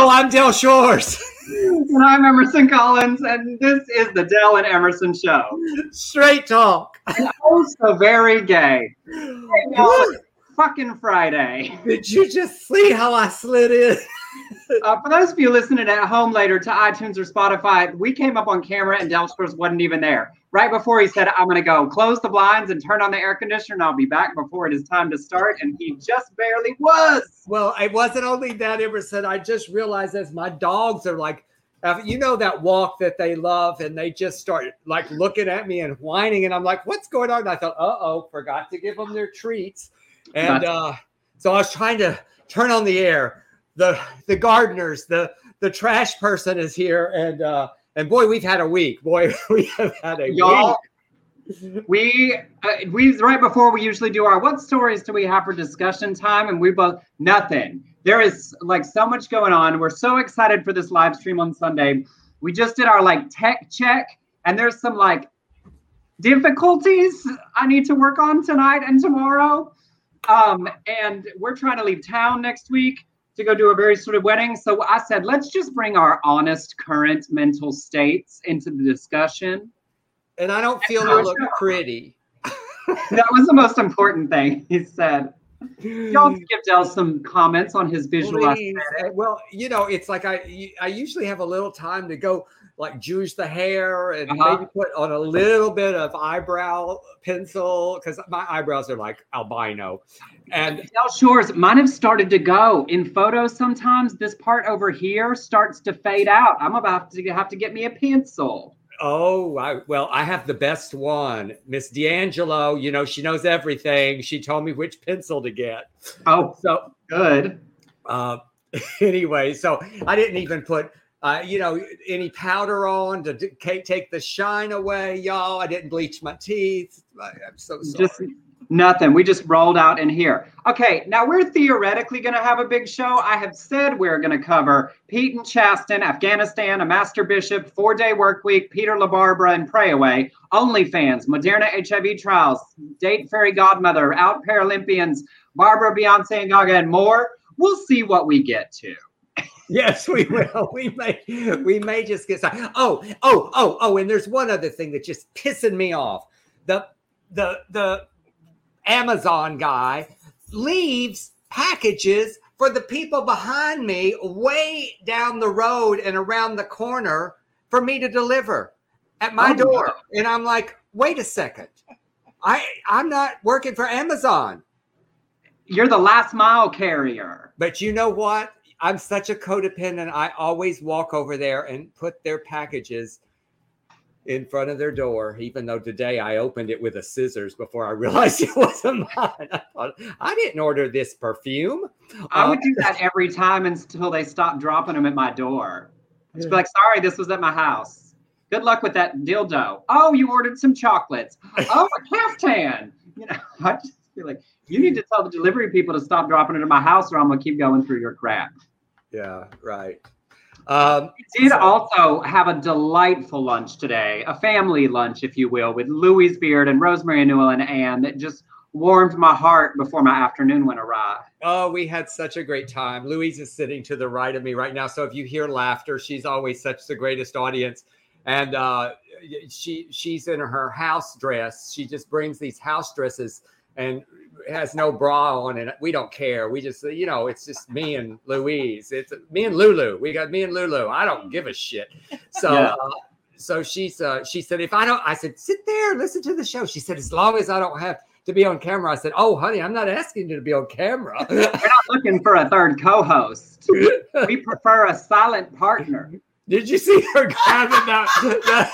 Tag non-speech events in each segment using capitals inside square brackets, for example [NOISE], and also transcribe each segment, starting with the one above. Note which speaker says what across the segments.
Speaker 1: Hello, I'm Del Shores. [LAUGHS]
Speaker 2: and I'm Emerson Collins, and this is the Del and Emerson Show.
Speaker 1: Straight talk.
Speaker 2: And also very gay. [LAUGHS] Fucking Friday.
Speaker 1: Did you just see how I slid in? [LAUGHS]
Speaker 2: Uh, for those of you listening at home later to iTunes or Spotify, we came up on camera and Del Shores wasn't even there. Right before he said, I'm going to go close the blinds and turn on the air conditioner and I'll be back before it is time to start. And he just barely was.
Speaker 1: Well, it wasn't only that, Emerson. I just realized as my dogs are like, uh, you know, that walk that they love, and they just start like looking at me and whining. And I'm like, what's going on? And I thought, uh oh, forgot to give them their treats. And uh, so I was trying to turn on the air. The the gardeners, the the trash person is here, and uh, and boy, we've had a week. Boy, [LAUGHS] we have had a
Speaker 2: Y'all,
Speaker 1: week.
Speaker 2: we uh, we right before we usually do our what stories do we have for discussion time and we both nothing. There is like so much going on. We're so excited for this live stream on sunday. We just did our like tech check and there's some like difficulties i need to work on tonight and tomorrow. Um and we're trying to leave town next week to go do a very sort of wedding so i said let's just bring our honest current mental states into the discussion
Speaker 1: And I don't feel you look [LAUGHS] pretty.
Speaker 2: that was the most important thing he said. Y'all give Del some comments on his visual
Speaker 1: Please.
Speaker 2: aesthetic.
Speaker 1: Well, you know, it's like I I usually have a little time to go like juice the hair and
Speaker 2: Uh-huh.
Speaker 1: maybe put on a little bit of eyebrow pencil because my eyebrows are like albino. And
Speaker 2: Del Shores, mine have started to go in photos. Sometimes this part over here starts to fade out. I'm about to have to get me a pencil.
Speaker 1: oh, I, well, I have the best one, Miss D'Angelo. You know, she knows everything. She told me which pencil to get.
Speaker 2: Oh,
Speaker 1: So
Speaker 2: good.
Speaker 1: Uh, [LAUGHS] anyway, so I didn't even put, uh, you know, any powder on to d- take the shine away, y'all. I didn't bleach my teeth. I, I'm so sorry.
Speaker 2: Just nothing. We just rolled out in here. Okay, now we're theoretically going to have a big show. I have said we're going to cover Pete and Chasten, Afghanistan, a master bishop, four day work week, Peter LaBarbera, and Pray Away, OnlyFans, Moderna HIV trials, Date Fairy Godmother, Out Paralympians, Barbra, Beyonce, and Gaga, and more. We'll see what we get to.
Speaker 1: Yes, we will. We may, we may just get started. Oh, oh, oh, oh, and there's one other thing that's just pissing me off. The, the, the Amazon guy leaves packages for the people behind me way down the road and around the corner for me to deliver at my
Speaker 2: Oh,
Speaker 1: door. And I'm like, wait a second. I I'm not working for Amazon.
Speaker 2: You're the last mile carrier.
Speaker 1: But you know what? I'm such a codependent. I always walk over there and put their packages in front of their door, even though today I opened it with a scissors before I [LAUGHS] realized it wasn't mine. I thought I didn't order this perfume.
Speaker 2: I
Speaker 1: Uh,
Speaker 2: would do that every time until they stopped dropping them at my door. Just be like, sorry, this was at my house. Good luck with that dildo. Oh, you ordered some chocolates. [LAUGHS] Oh, a caftan. You know, [LAUGHS] I just feel like you need to tell the delivery people to stop dropping it at my house, or I'm gonna keep going through your crap.
Speaker 1: Yeah, right. Um,
Speaker 2: We did
Speaker 1: So-
Speaker 2: also have a delightful lunch today, a family lunch, if you will, with Louise Beard and Rosemary Newell and Anne that just warmed my heart before my afternoon went awry.
Speaker 1: Oh, we had such a great time. Louise is sitting to the right of me right now. So if you hear laughter, she's always such the greatest audience. And uh, she she's in her house dress. She just brings these house dresses and has no bra on, and we don't care. We just you know it's just me and Louise. It's me and Lulu. We got me and Lulu. I don't give a shit. So.
Speaker 2: Yeah.
Speaker 1: Uh, so she's uh, she said if I don't I said sit there listen to the show she said as long as I don't have to be on camera I said oh honey I'm not asking you to be on camera [LAUGHS]
Speaker 2: We're not looking for a third co-host. We prefer a silent partner. [LAUGHS]
Speaker 1: Did you see her [LAUGHS] grabbing that?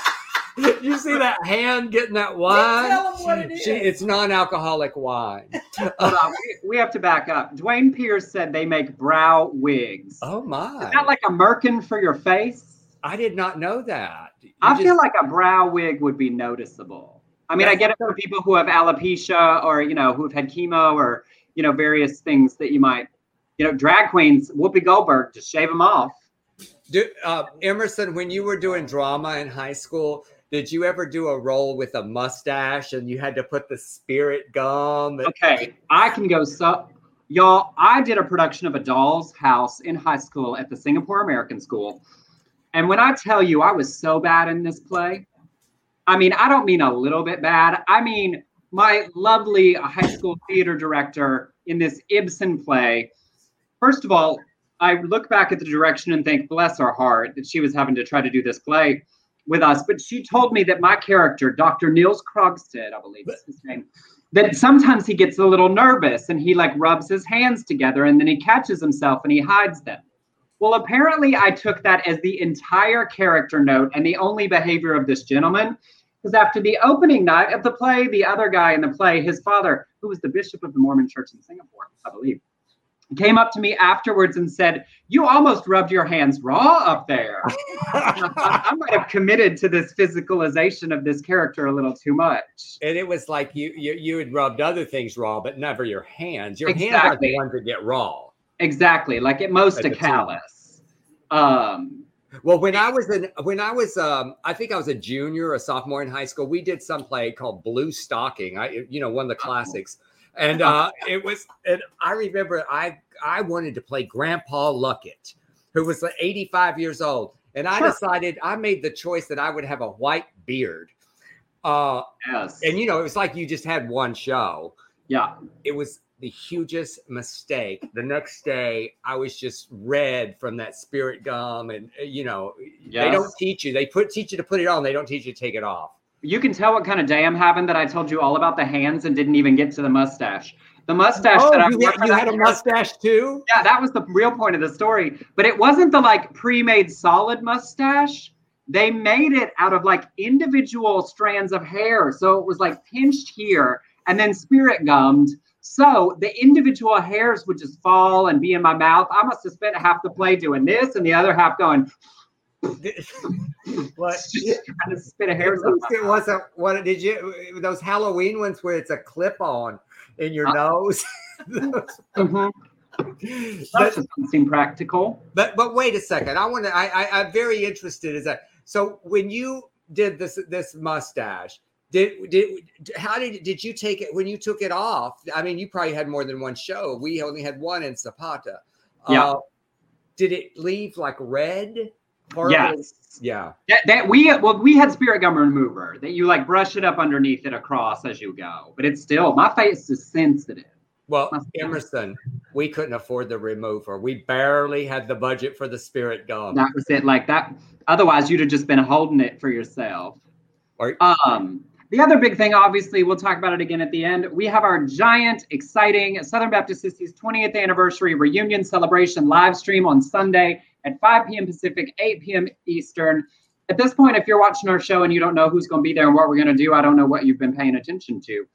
Speaker 1: You see that hand getting that wine?
Speaker 3: Tell 'em what it is.
Speaker 1: She, it's non-alcoholic wine. [LAUGHS]
Speaker 2: On, we, we have to back up. Dwayne Pierce said they make brow wigs.
Speaker 1: Oh
Speaker 2: Is
Speaker 1: my!
Speaker 2: that like a merkin for your face?
Speaker 1: I did not know that. You
Speaker 2: I
Speaker 1: just-
Speaker 2: feel like a brow wig would be noticeable. I mean, I get it for people who have alopecia or you know who've had chemo or you know various things that you might, you know, drag queens. Whoopi Goldberg just shave them off.
Speaker 1: Do, uh, Emerson, when you were doing drama in high school, did you ever do a role with a mustache and you had to put the spirit gum?
Speaker 2: Okay, I can go so. Y'all, I did a production of A Doll's House in high school at the Singapore American School. And when I tell you I was so bad in this play, I mean, I don't mean a little bit bad. I mean, my lovely uh, high school theater director in this Ibsen play. First of all, I look back at the direction and think, bless her heart, that she was having to try to do this play with us. But she told me that my character, Dr. Niels Krogstad, I believe is his name, that sometimes he gets a little nervous and he like rubs his hands together and then he catches himself and he hides them. Well, apparently, I took that as the entire character note and the only behavior of this gentleman. Because after the opening night of the play, the other guy in the play, his father, who was the bishop of the Mormon church in Singapore, I believe, came up to me afterwards and said, You almost rubbed your hands raw up there. I, [LAUGHS] I, might have committed to this physicalization of this character a little too much.
Speaker 1: And it was like you you, you had rubbed other things raw, but never your hands. Your exactly. hands are the ones that get raw.
Speaker 2: Exactly. Like at most a callus. Um
Speaker 1: well, when I was in, when I was, um, I think I was a junior, a sophomore in high school. We did some play called Blue Stocking. I, you know, one of the classics and uh, it was and i remember i i wanted to play grandpa luckett who was like 85 years old. And i decided i made the choice that i would have a white beard. Uh yes. and you know it was like you just had one show.
Speaker 2: Yeah.
Speaker 1: It was the hugest mistake. The next day i was just red from that spirit gum and uh, you know yes. they don't teach you. They put teach you to put it on. They don't teach you to take it off
Speaker 2: you can tell what kind of day I'm having that I told you all about the hands and didn't even get to the mustache. The mustache oh, that I
Speaker 1: you, had, you had a mustache too?
Speaker 2: Yeah, that was the real point of the story. But it wasn't the like pre-made solid mustache. They made it out of like individual strands of hair. So it was like pinched here and then spirit gummed. So the individual hairs would just fall and be in my mouth. I must have spent half the play doing this and the other half going, [LAUGHS]
Speaker 1: what? spit a hair. It wasn't. What did you? Those Halloween ones where it's a clip on in your uh, nose. [LAUGHS]
Speaker 2: mm-hmm. That doesn't seem practical.
Speaker 1: But but wait a second. I want to. I, I I'm very interested. Is that so? When you did this this mustache, did did how did did you take it when you took it off? I mean, you probably had more than one show. We only had one in Zapata.
Speaker 2: Yeah. Uh,
Speaker 1: did it leave like red?
Speaker 2: Yes.
Speaker 1: Yeah.
Speaker 2: That, that we well we had spirit gum remover that you like brush it up underneath it across as you go, but it's still my face is sensitive.
Speaker 1: Well, Emerson, we couldn't afford the remover. We barely had the budget for the spirit gum.
Speaker 2: That was it. Like that. Otherwise, you'd have just been holding it for yourself. Or, um, the other big thing, obviously, we'll talk about it again at the end. We have our giant, exciting Southern Baptist Sissies 20th anniversary reunion celebration live stream on Sunday at 5 p.m. Pacific, 8 p.m. Eastern. At this point, if you're watching our show and you don't know who's going to be there and what we're going to do, I don't know what you've been paying attention to.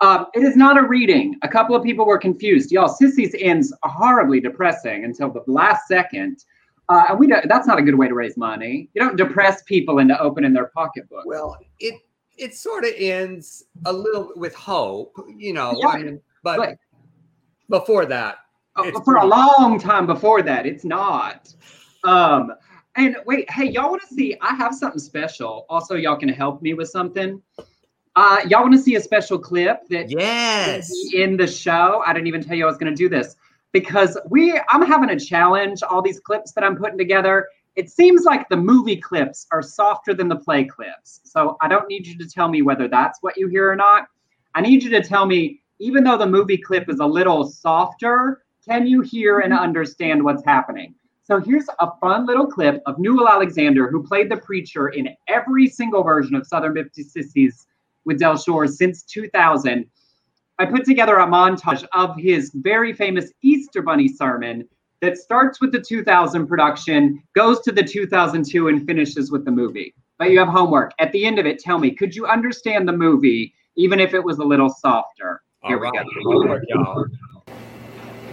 Speaker 2: Um, it is not a reading. A couple of people were confused. Y'all, Sissies ends horribly depressing until the last second. Uh, and we don't, that's not a good way to raise money. You don't depress people into opening their pocketbook.
Speaker 1: Well, it it sort of ends a little with hope, you know. Yeah, I mean, but, but before that,
Speaker 2: uh, for a long time before that, it's not. Um, and wait, hey, y'all want to see? I have something special. Also, y'all can help me with something. Uh, y'all want to see a special clip that
Speaker 1: yes
Speaker 2: in the show? I didn't even tell you I was going to do this because we. I'm having a challenge. All these clips that I'm putting together. It seems like the movie clips are softer than the play clips. So I don't need you to tell me whether that's what you hear or not. I need you to tell me, even though the movie clip is a little softer, can you hear and mm-hmm. understand what's happening? So here's a fun little clip of Newell Alexander, who played the preacher in every single version of Southern Baptist Sissies with Del Shore since 2000. I put together a montage of his very famous Easter Bunny sermon that starts with the 2000 production, goes to the 2002, and finishes with the movie. But you have homework. At the end of it, tell me, could you understand the movie even if it was a little softer?
Speaker 1: Here All we right. go. Homework, y'all.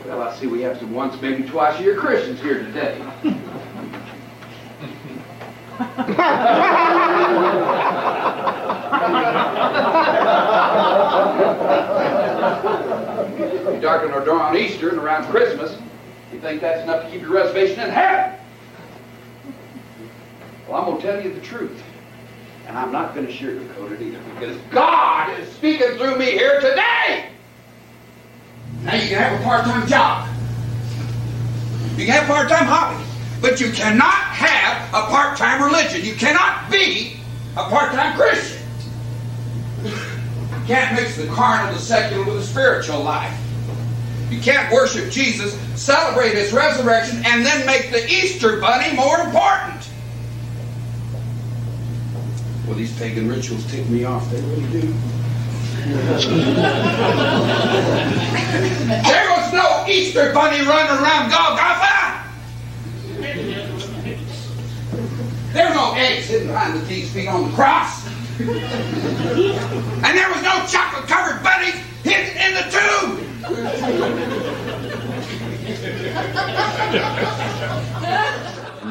Speaker 3: Well, I see we have some once, maybe twice a year Christians here today. you darken our door on Easter and around Christmas. You think that's enough to keep your reservation in heaven? Well, I'm going to tell you the truth. And I'm not going to sugarcoat it either because God is speaking through me here today. Now you can have a part-time job. You can have a part-time hobby. But you cannot have a part-time religion. You cannot be a part-time Christian. You can't mix the carnal, the secular with the spiritual life. You can't worship Jesus, celebrate his resurrection, and then make the Easter bunny more important. Well, these pagan rituals tick me off. They really do. There was no Easter bunny running around Golgotha. There were no eggs hidden behind the thief's feet on the cross. and there was no chocolate covered bunnies hidden in the tomb.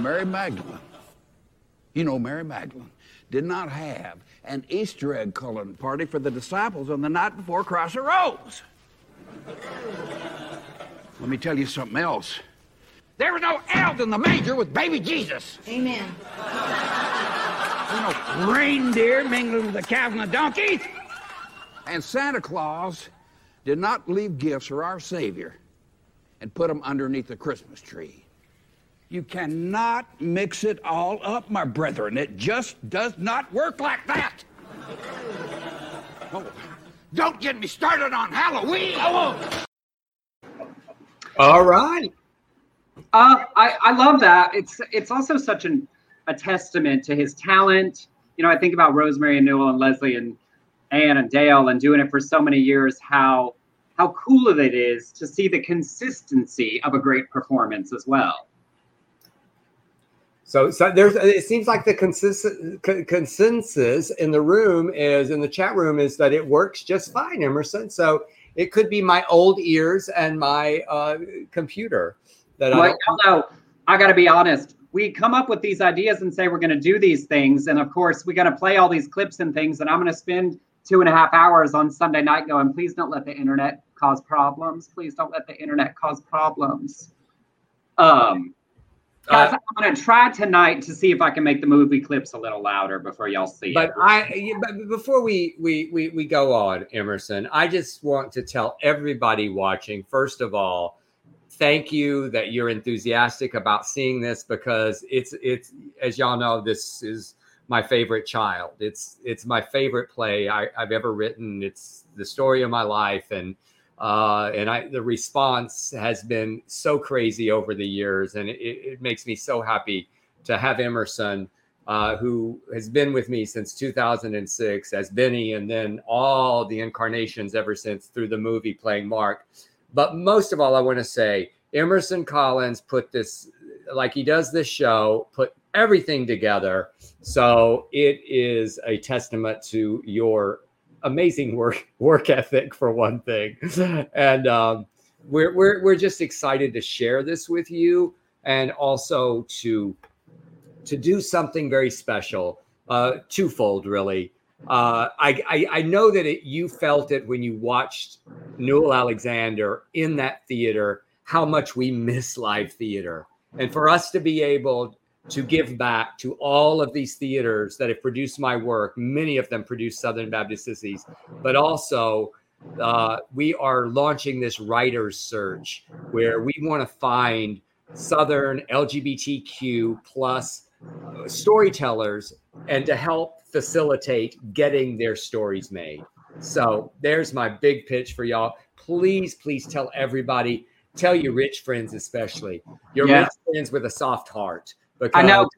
Speaker 4: Mary Magdalene, you know Mary Magdalene, did not have an Easter egg coloring party for the disciples on the night before Christ arose. Let me tell you something else. There was no elves in the manger with baby Jesus.
Speaker 5: Amen.
Speaker 4: There no reindeer mingling with the calves and the donkeys. And Santa Claus did not leave gifts for our Savior and put them underneath the Christmas tree. You cannot mix it all up, my brethren. It just does not work like that. Oh, don't get me started on Halloween. Oh.
Speaker 1: All right.
Speaker 2: Uh, I, I love that. It's it's also such an a testament to his talent. You know, I think about Rosemary and Newell and Leslie and Ann and Dale and doing it for so many years. How how cool it is to see the consistency of a great performance as well.
Speaker 1: So, so there's it seems like the consensus consensus in the room is in the chat room is that it works just fine, Emerson. So it could be my old ears and my uh, computer that
Speaker 2: well,
Speaker 1: I don't.
Speaker 2: know. I got to be honest. We come up with these ideas and say we're going to do these things, and of course we're going to play all these clips and things, and I'm going to spend two and a half hours on Sunday night going, please don't let the internet cause problems. Please don't let the internet cause problems. Um, Guys,
Speaker 1: Uh,
Speaker 2: I'm gonna try tonight to see if I can make the movie clips a little louder before y'all see
Speaker 1: But
Speaker 2: it.
Speaker 1: I, but before we, we we we go on, Emerson, I just want to tell everybody watching. First of all, thank you that you're enthusiastic about seeing this because it's it's as y'all know, this is my favorite child. It's it's my favorite play I, I've ever written. It's the story of my life, and uh, and I the response has been so crazy over the years, and it, it makes me so happy to have Emerson uh, who has been with me since 2006 as Benny, and then all the incarnations ever since through the movie playing Mark. But most of all, I want to say Emerson Collins put this, like he does this show, put everything together. So it is a testament to your amazing work [LAUGHS] work ethic for one thing, and um, we're we're we're just excited to share this with you, and also to to do something very special, uh, twofold, really. Uh, I, I I know that it, you felt it when you watched Newell Alexander in that theater, how much we miss live theater, and for us to be able to give back to all of these theaters that have produced my work. Many of them produce Southern Baptist Sissies, but also uh, we are launching this writers search where we want to find Southern LGBTQ plus uh, storytellers and to help facilitate getting their stories made. So there's my big pitch for y'all. Please, please tell everybody, tell your rich friends especially, your
Speaker 2: Yeah.
Speaker 1: rich friends with a soft heart.
Speaker 2: I know.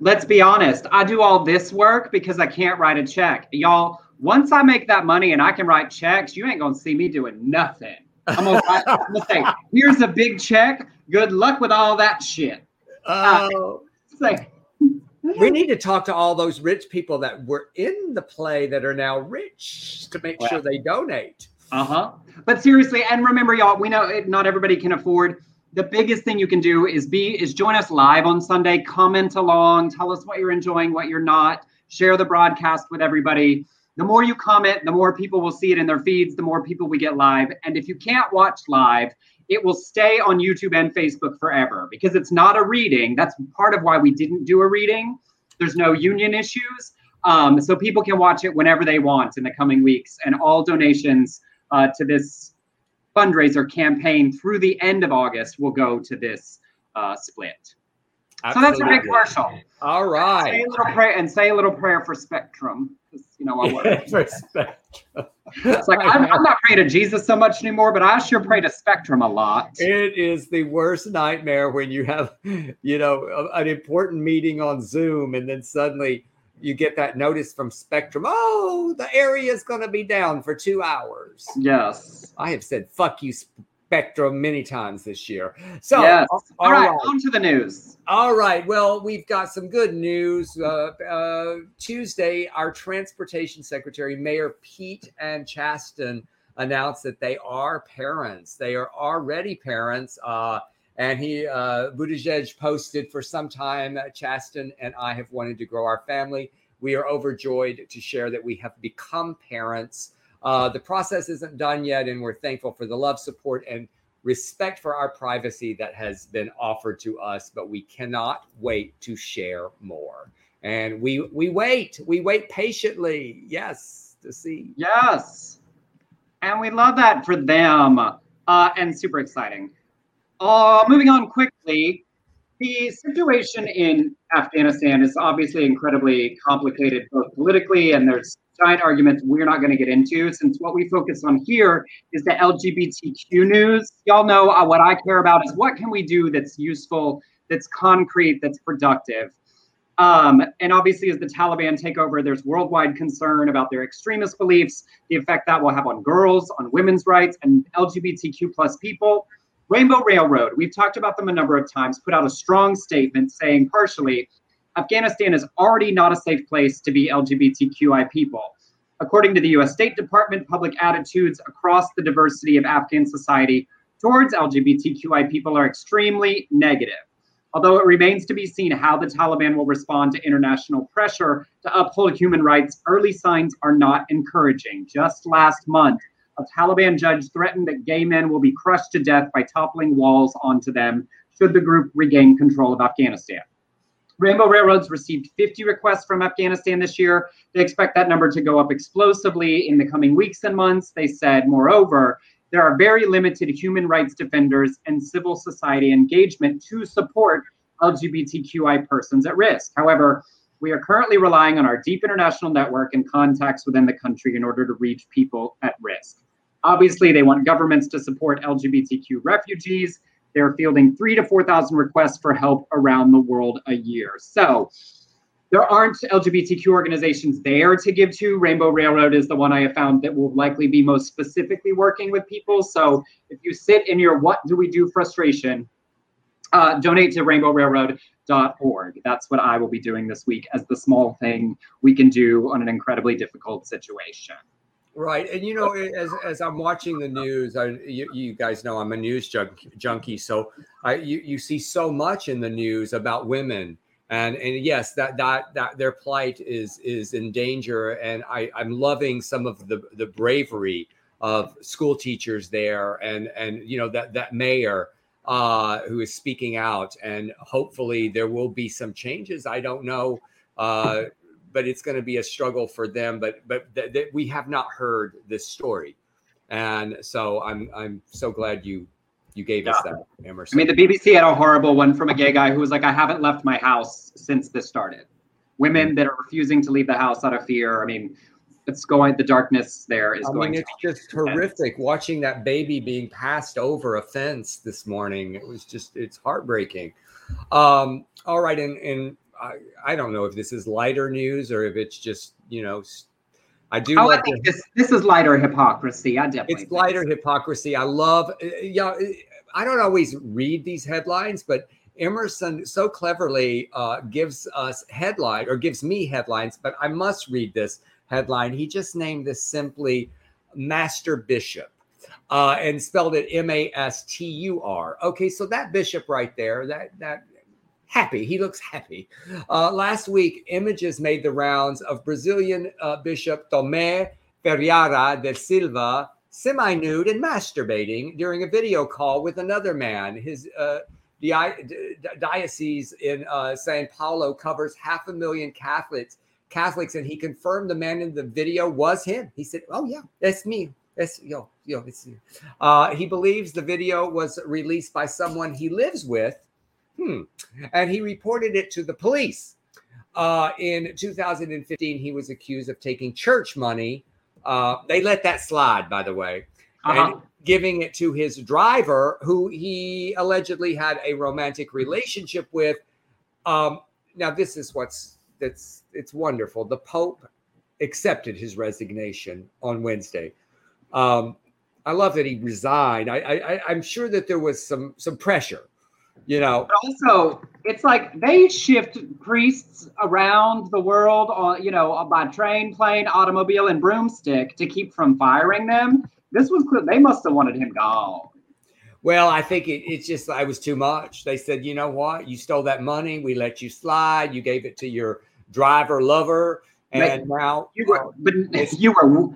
Speaker 2: Let's be honest. I do all this work because I can't write a check. Y'all, once I make that money and I can write checks, you ain't gonna see me doing nothing. I'm gonna, write, I'm gonna say, here's a big check. Good luck with all that shit. It's like,
Speaker 1: we [LAUGHS] need to talk to all those rich people that were in the play that are now rich to make sure they donate.
Speaker 2: Uh huh. But seriously, and remember, y'all, we know it, not everybody can afford. The biggest thing you can do is be is join us live on Sunday. Comment along, tell us what you're enjoying, what you're not. Share the broadcast with everybody. The more you comment, the more people will see it in their feeds. The more people we get live. And if you can't watch live, it will stay on YouTube and Facebook forever because it's not a reading. That's part of why we didn't do a reading. There's no union issues. Um, so people can watch it whenever they want in the coming weeks. And all donations uh, to this fundraiser campaign through the end of August will go to this uh, split. So that's a big commercial.
Speaker 1: All right.
Speaker 2: Say a little prayer and say a little prayer for Spectrum. You know, I work. [LAUGHS]
Speaker 1: For Spectrum.
Speaker 2: It's like I'm, I'm not praying to Jesus so much anymore, but I sure pray to Spectrum a lot.
Speaker 1: It is the worst nightmare when you have, you know, an important meeting on Zoom and then suddenly you get that notice from Spectrum. Oh, the area is going to be down for two hours.
Speaker 2: Yes.
Speaker 1: I have said "fuck you, Spectrum" many times this year. So,
Speaker 2: yes.
Speaker 1: all
Speaker 2: All right,
Speaker 1: right.
Speaker 2: on to the news.
Speaker 1: All right. Well, we've got some good news. Uh, uh, Tuesday, our transportation secretary, Mayor Pete and Chasten, announced that they are parents. They are already parents. Uh, and he, uh, Buttigieg, posted for some time. Chasten and I have wanted to grow our family. We are overjoyed to share that we have become parents. Uh, the process isn't done yet, and we're thankful for the love, support, and respect for our privacy that has been offered to us, but we cannot wait to share more. And we we wait, we wait patiently, yes, to see.
Speaker 2: Yes. And we love that for them. Uh, and super exciting. Uh, moving on quickly, the situation in Afghanistan is obviously incredibly complicated, both politically and there's giant arguments we're not going to get into. Since what we focus on here is the LGBTQ news, y'all know uh, what I care about is what can we do that's useful, that's concrete, that's productive. Um, and obviously, as the Taliban take over, there's worldwide concern about their extremist beliefs, the effect that will have on girls, on women's rights, and LGBTQ plus people. Rainbow Railroad, we've talked about them a number of times, put out a strong statement saying partially, Afghanistan is already not a safe place to be LGBTQI people. According to the US State Department, public attitudes across the diversity of Afghan society towards LGBTQI people are extremely negative. Although it remains to be seen how the Taliban will respond to international pressure to uphold human rights, early signs are not encouraging. Just last month, a Taliban judge threatened that gay men will be crushed to death by toppling walls onto them should the group regain control of Afghanistan. Rainbow Railroads received 50 requests from Afghanistan this year. They expect that number to go up explosively in the coming weeks and months. They said, moreover, there are very limited human rights defenders and civil society engagement to support LGBTQI persons at risk. However, we are currently relying on our deep international network and contacts within the country in order to reach people at risk. Obviously, they want governments to support LGBTQ refugees. They're fielding three to 4,000 requests for help around the world a year. So there aren't LGBTQ organizations there to give to. Rainbow Railroad is the one I have found that will likely be most specifically working with people. So if you sit in your what do we do frustration, uh, donate to rainbowrailroad.org. That's what I will be doing this week as the small thing we can do on an incredibly difficult situation.
Speaker 1: Right, and you know, as as I'm watching the news, I you, you guys know I'm a news junkie, junkie so I you, you see so much in the news about women, and and yes, that that that their plight is is in danger, and I I'm loving some of the the bravery of school teachers there, and and you know that that mayor uh, who is speaking out, and hopefully there will be some changes. I don't know. Uh, but it's going to be a struggle for them. But but th- th- we have not heard this story, and so I'm I'm so glad you you gave us that,
Speaker 2: I mean, the BBC had a horrible one from a gay guy who was like, I haven't left my house since this started. Women that are refusing to leave the house out of fear. I mean, it's going, the darkness there is
Speaker 1: I
Speaker 2: going
Speaker 1: mean,
Speaker 2: to
Speaker 1: it's just horrific watching that baby being passed over a fence this morning. It was just, it's heartbreaking. Um, all right. And, and I, I don't know if this is lighter news or if it's just, you know, I do
Speaker 2: Oh, I think
Speaker 1: to-
Speaker 2: this this is lighter hypocrisy. I definitely
Speaker 1: it's lighter
Speaker 2: so.
Speaker 1: hypocrisy. I love, uh, yeah. I don't always read these headlines, but Emerson so cleverly uh, gives us headline or gives me headlines, but I must read this headline. He just named this simply Master Bishop uh, and spelled it M A S T U R. Okay, so that bishop right there, that that happy, he looks happy. Uh, last week, images made the rounds of Brazilian uh, Bishop Tomé Ferreira de Silva semi-nude and masturbating during a video call with another man. His uh, di- di- diocese in uh, San Paulo covers half a million Catholics. Catholics, and he confirmed the man in the video was him. He said, "Oh yeah, that's me. That's yo, yo, it's, uh, he believes the video was released by someone he lives with, hmm, and he reported it to the police. Uh, in 2015, he was accused of taking church money. Uh, they let that slide, by the way,
Speaker 2: Uh-huh.
Speaker 1: and giving it to his driver, who he allegedly had a romantic relationship with. Um, now, this is what's that's it's wonderful. The Pope accepted his resignation on Wednesday. Um, I love that he resigned. I, I, I'm sure that there was some some pressure, you know.
Speaker 2: But also, it's like they shift priests around the world on, you know, by train, plane, automobile, and broomstick to keep from firing them. This was. They must have wanted him gone.
Speaker 1: Well, I think it, it's just I was too much. They said, you know what? You stole that money. We let you slide. You gave it to your driver lover, and now
Speaker 2: You were, but you were,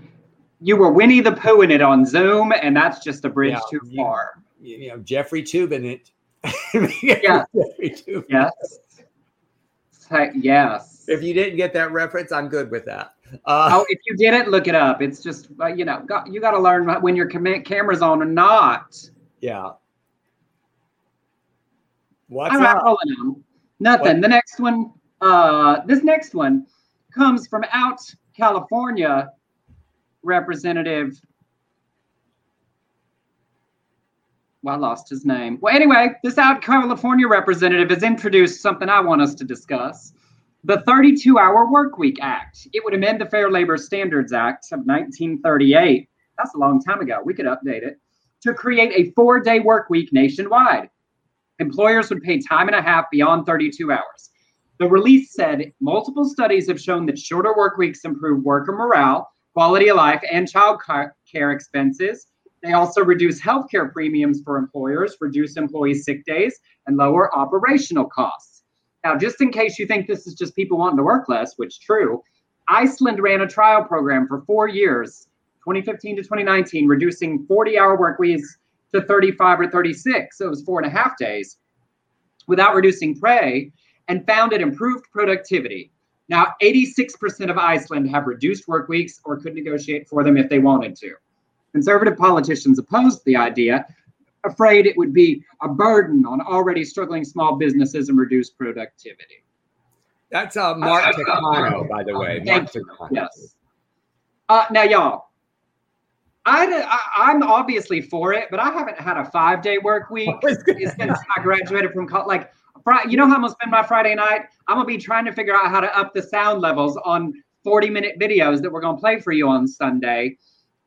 Speaker 2: you were Winnie the Pooh in it on Zoom, and that's just a bridge
Speaker 1: Yeah,
Speaker 2: too
Speaker 1: you-
Speaker 2: far.
Speaker 1: you know Jeffrey Toobin it.
Speaker 2: Yeah. Yes. [LAUGHS] Yes.
Speaker 1: If you didn't get that reference, I'm good with that. Uh,
Speaker 2: oh, if you didn't look it up, it's just uh, you know, got, you got to learn when your cam- camera's on or not.
Speaker 1: yeah. What's
Speaker 2: right,
Speaker 1: up?
Speaker 2: rolling on. Nothing.
Speaker 1: What?
Speaker 2: The next one, uh, this next one comes from out California, Representative. Well, I lost his name. Well, anyway, this out California representative has introduced something I want us to discuss. The 32 Hour Work Week Act. It would amend the Fair Labor Standards Act of 1938. That's a long time ago. We could update it to create a four day work week nationwide employers would pay time and a half beyond 32 hours. The release said multiple studies have shown that shorter work weeks improve worker morale, quality of life, and child care expenses. They also reduce healthcare premiums for employers, reduce employee sick days, and lower operational costs. Now, just in case you think this is just people wanting to work less, which is true, Iceland ran a trial program for four years, 2015 to 2019, reducing 40 hour work weeks to 35 or 36. So it was four and a half days without reducing pay and found it improved productivity. Now, 86% of Iceland have reduced work weeks or could negotiate for them if they wanted to. Conservative politicians opposed the idea, afraid it would be a burden on already struggling small businesses and reduce productivity.
Speaker 1: That's uh, Mark Takano, by the way. Mark. Takano.
Speaker 2: Yes. Uh, now, y'all, I, I, I'm obviously for it, but I haven't had a five day work week [LAUGHS] since I graduated from college. Like, you know how I'm gonna spend my Friday night? I'm gonna be trying to figure out how to up the sound levels on 40 minute videos that we're gonna play for you on Sunday.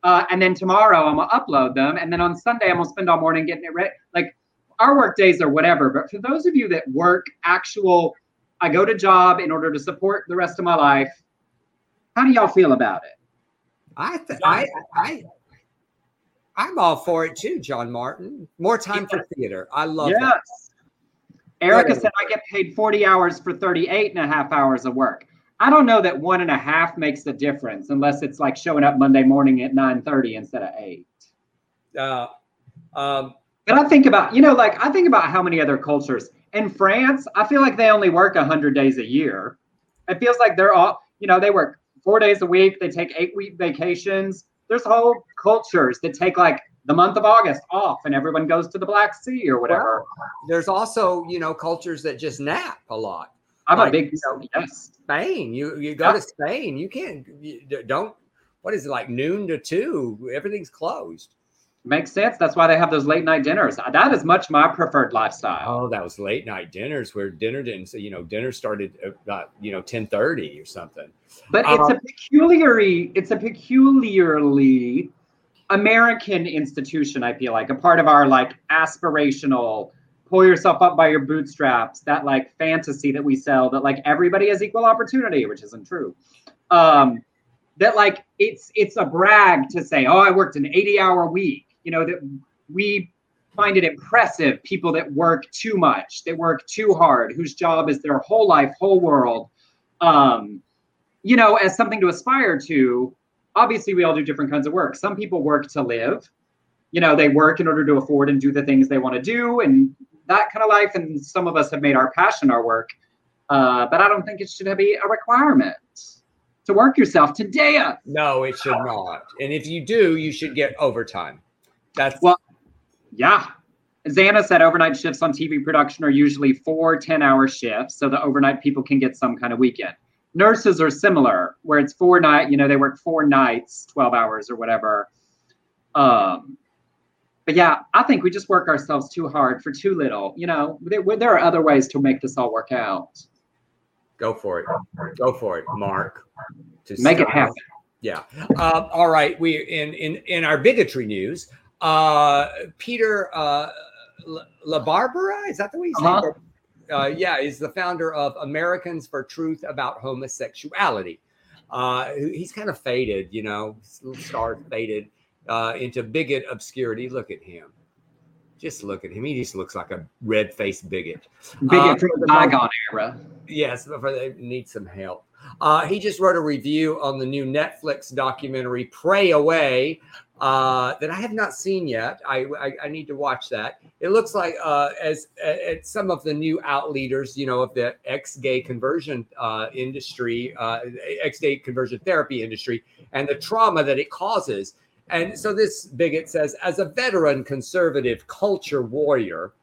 Speaker 2: Uh, and then tomorrow I'm gonna upload them, and then on Sunday I'm gonna spend all morning getting it ready. Like, our work days are whatever, but for those of you that work actual, I go to job in order to support the rest of my life. How do y'all feel about it?
Speaker 1: I, th- I, I, I'm all for it too, John Martin. More time for theater. I love that.
Speaker 2: yes. Erica
Speaker 1: Whatever.
Speaker 2: said I get paid 40 hours for 38 and a half hours of work. I don't know that one and a half makes a difference unless it's like showing up Monday morning at 9:30 instead of 8.
Speaker 1: Uh, um,
Speaker 2: But I think about, you know, like I think about how many other cultures in France, I feel like they only work 100 days a year. It feels like they're all, you know, they work 4 days a week, they take 8 week vacations. There's whole cultures that take like the month of August off and everyone goes to the Black Sea or whatever.
Speaker 1: there's also, you know, cultures that just nap a lot.
Speaker 2: I'm
Speaker 1: like,
Speaker 2: a big
Speaker 1: you know,
Speaker 2: yes.
Speaker 1: Spain, you you go
Speaker 2: Yeah.
Speaker 1: to Spain, you can't you don't. What is it like noon to two? Everything's closed.
Speaker 2: Makes sense. That's why they have those late night dinners. That is much my preferred lifestyle.
Speaker 1: Oh, that was late night dinners where dinner didn't. You know, dinner started about you know ten thirty or something.
Speaker 2: But it's
Speaker 1: Um,
Speaker 2: a peculiarly, it's a peculiarly American institution. I feel like a part of our like aspirational, pull yourself up by your bootstraps. That like fantasy that we sell that like everybody has equal opportunity, which isn't true. Um, that like it's it's a brag to say, oh, I worked an eighty hour week. You know that we find it impressive people that work too much, that work too hard, whose job is their whole life, whole world. Um, you know, as something to aspire to. Obviously, we all do different kinds of work. Some people work to live. You know, they work in order to afford and do the things they want to do, and that kind of life. And some of us have made our passion our work. Uh, but I don't think it should be a requirement. to work yourself to death.
Speaker 1: No, it should not. And if you do, you should get overtime. That's
Speaker 2: well, yeah. Xana said overnight shifts on TV production are usually four 10 hour shifts, so the overnight people can get some kind of weekend. Nurses are similar, where it's four night, you know, they work four nights, 12 hours or whatever. Um, but yeah, I think we just work ourselves too hard for too little. You know, there, there are other ways to make this all work out.
Speaker 1: Go for it. Go for it, Mark.
Speaker 2: To make it happen.
Speaker 1: Yeah. Uh, all right. We in in in our bigotry news. Uh, Peter uh, LaBarbera is that the way he's uh-huh. uh, yeah, he's the founder of Americans for Truth About Homosexuality. Uh, he's kind of faded, you know, little star faded uh, into bigot obscurity. Look at him. Just look at him. He just looks like a red faced bigot.
Speaker 2: Bigot uh, from the bygone era.
Speaker 1: Yes, but they need some help. Uh, he just wrote a review on the new Netflix documentary "Pray Away" uh, that I have not seen yet. I, I, I need to watch that. It looks like uh, as, as some of the new out leaders, you know, of the ex-gay conversion uh, industry, uh, ex-gay conversion therapy industry, and the trauma that it causes. And so this bigot says, as a veteran conservative culture warrior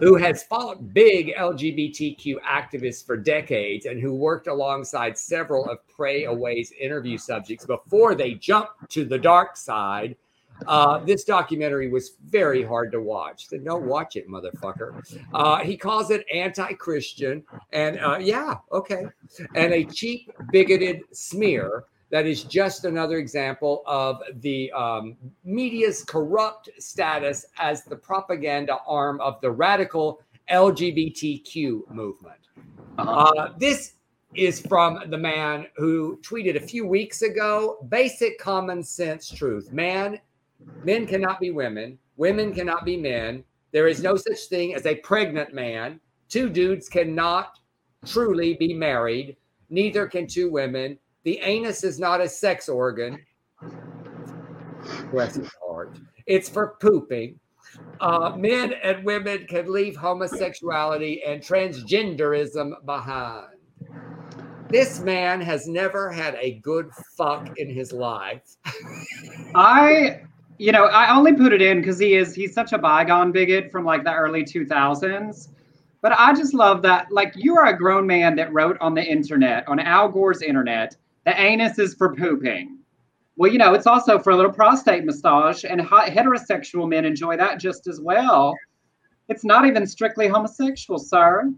Speaker 1: who has fought big LGBTQ activists for decades and who worked alongside several of Pray Away's interview subjects before they jumped to the dark side, uh, this documentary was very hard to watch. So don't watch it, motherfucker. Uh, he calls it anti-Christian, and uh, yeah, okay, and a cheap, bigoted smear that is just another example of the um, media's corrupt status as the propaganda arm of the radical LGBTQ movement. Uh-huh. Uh, this is from the man who tweeted a few weeks ago basic common sense truth. Man, men cannot be women, women cannot be men. There is no such thing as a pregnant man. Two dudes cannot truly be married, neither can two women the anus is not a sex organ. Bless his heart. It's for pooping. Uh, men and women can leave homosexuality and transgenderism behind. This man has never had a good fuck in his life. [LAUGHS]
Speaker 2: I, you know, I only put it in because he is, he's such a bygone bigot from like the early 2000s. But I just love that, like, you are a grown man that wrote on the internet, on Al Gore's internet, the anus is for pooping. Well, you know, it's also for a little prostate massage, and heterosexual men enjoy that just as well. It's not even strictly homosexual, sir.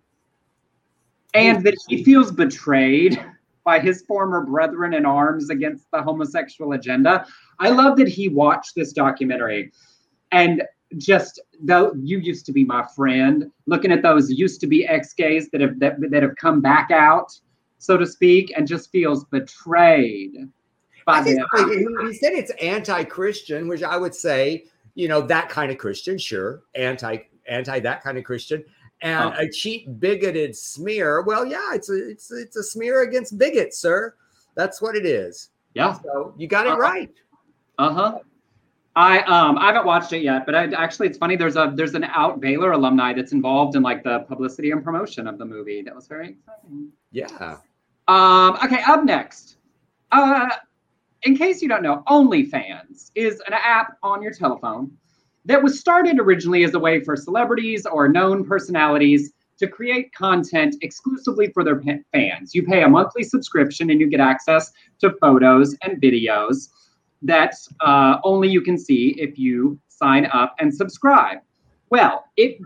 Speaker 2: And that he feels betrayed [LAUGHS] by his former brethren in arms against the homosexual agenda. I love that he watched this documentary and just though you used to be my friend, looking at those used to be ex gays that have that, that have come back out so to speak, and just feels betrayed by
Speaker 1: think, He said it's anti-Christian, which I would say, you know, that kind of Christian, sure, anti anti that kind of Christian, and oh. a cheap bigoted smear. Well, yeah, it's a it's it's a smear against bigots, sir. That's what it is.
Speaker 2: Yeah.
Speaker 1: So you got it uh-huh. right.
Speaker 2: Uh huh. I um I haven't watched it yet, but I, actually it's funny. There's a there's an out Baylor alumni that's involved in like the publicity and promotion of the movie. That was very exciting.
Speaker 1: Yeah.
Speaker 2: Um, okay, up next. Uh, in case you don't know, OnlyFans is an app on your telephone that was started originally as a way for celebrities or known personalities to create content exclusively for their fans. You pay a monthly subscription and you get access to photos and videos that uh, only you can see if you sign up and subscribe. Well, it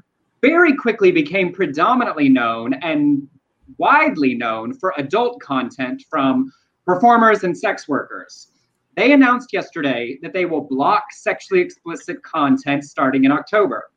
Speaker 2: very quickly became predominantly known and widely known for adult content from performers and sex workers. They announced yesterday that they will block sexually explicit content starting in October.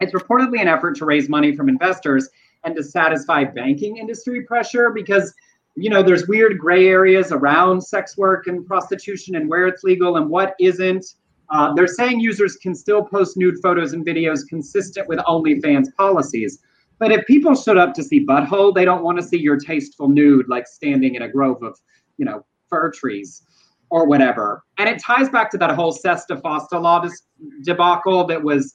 Speaker 2: It's reportedly an effort to raise money from investors and to satisfy banking industry pressure because you know there's weird gray areas around sex work and prostitution and where it's legal and what isn't. Uh, they're saying users can still post nude photos and videos consistent with OnlyFans policies, but if people showed up to see Butthole, they don't want to see your tasteful nude like standing in a grove of, you know, fir trees or whatever. And it ties back to that whole SESTA FOSTA law debacle that was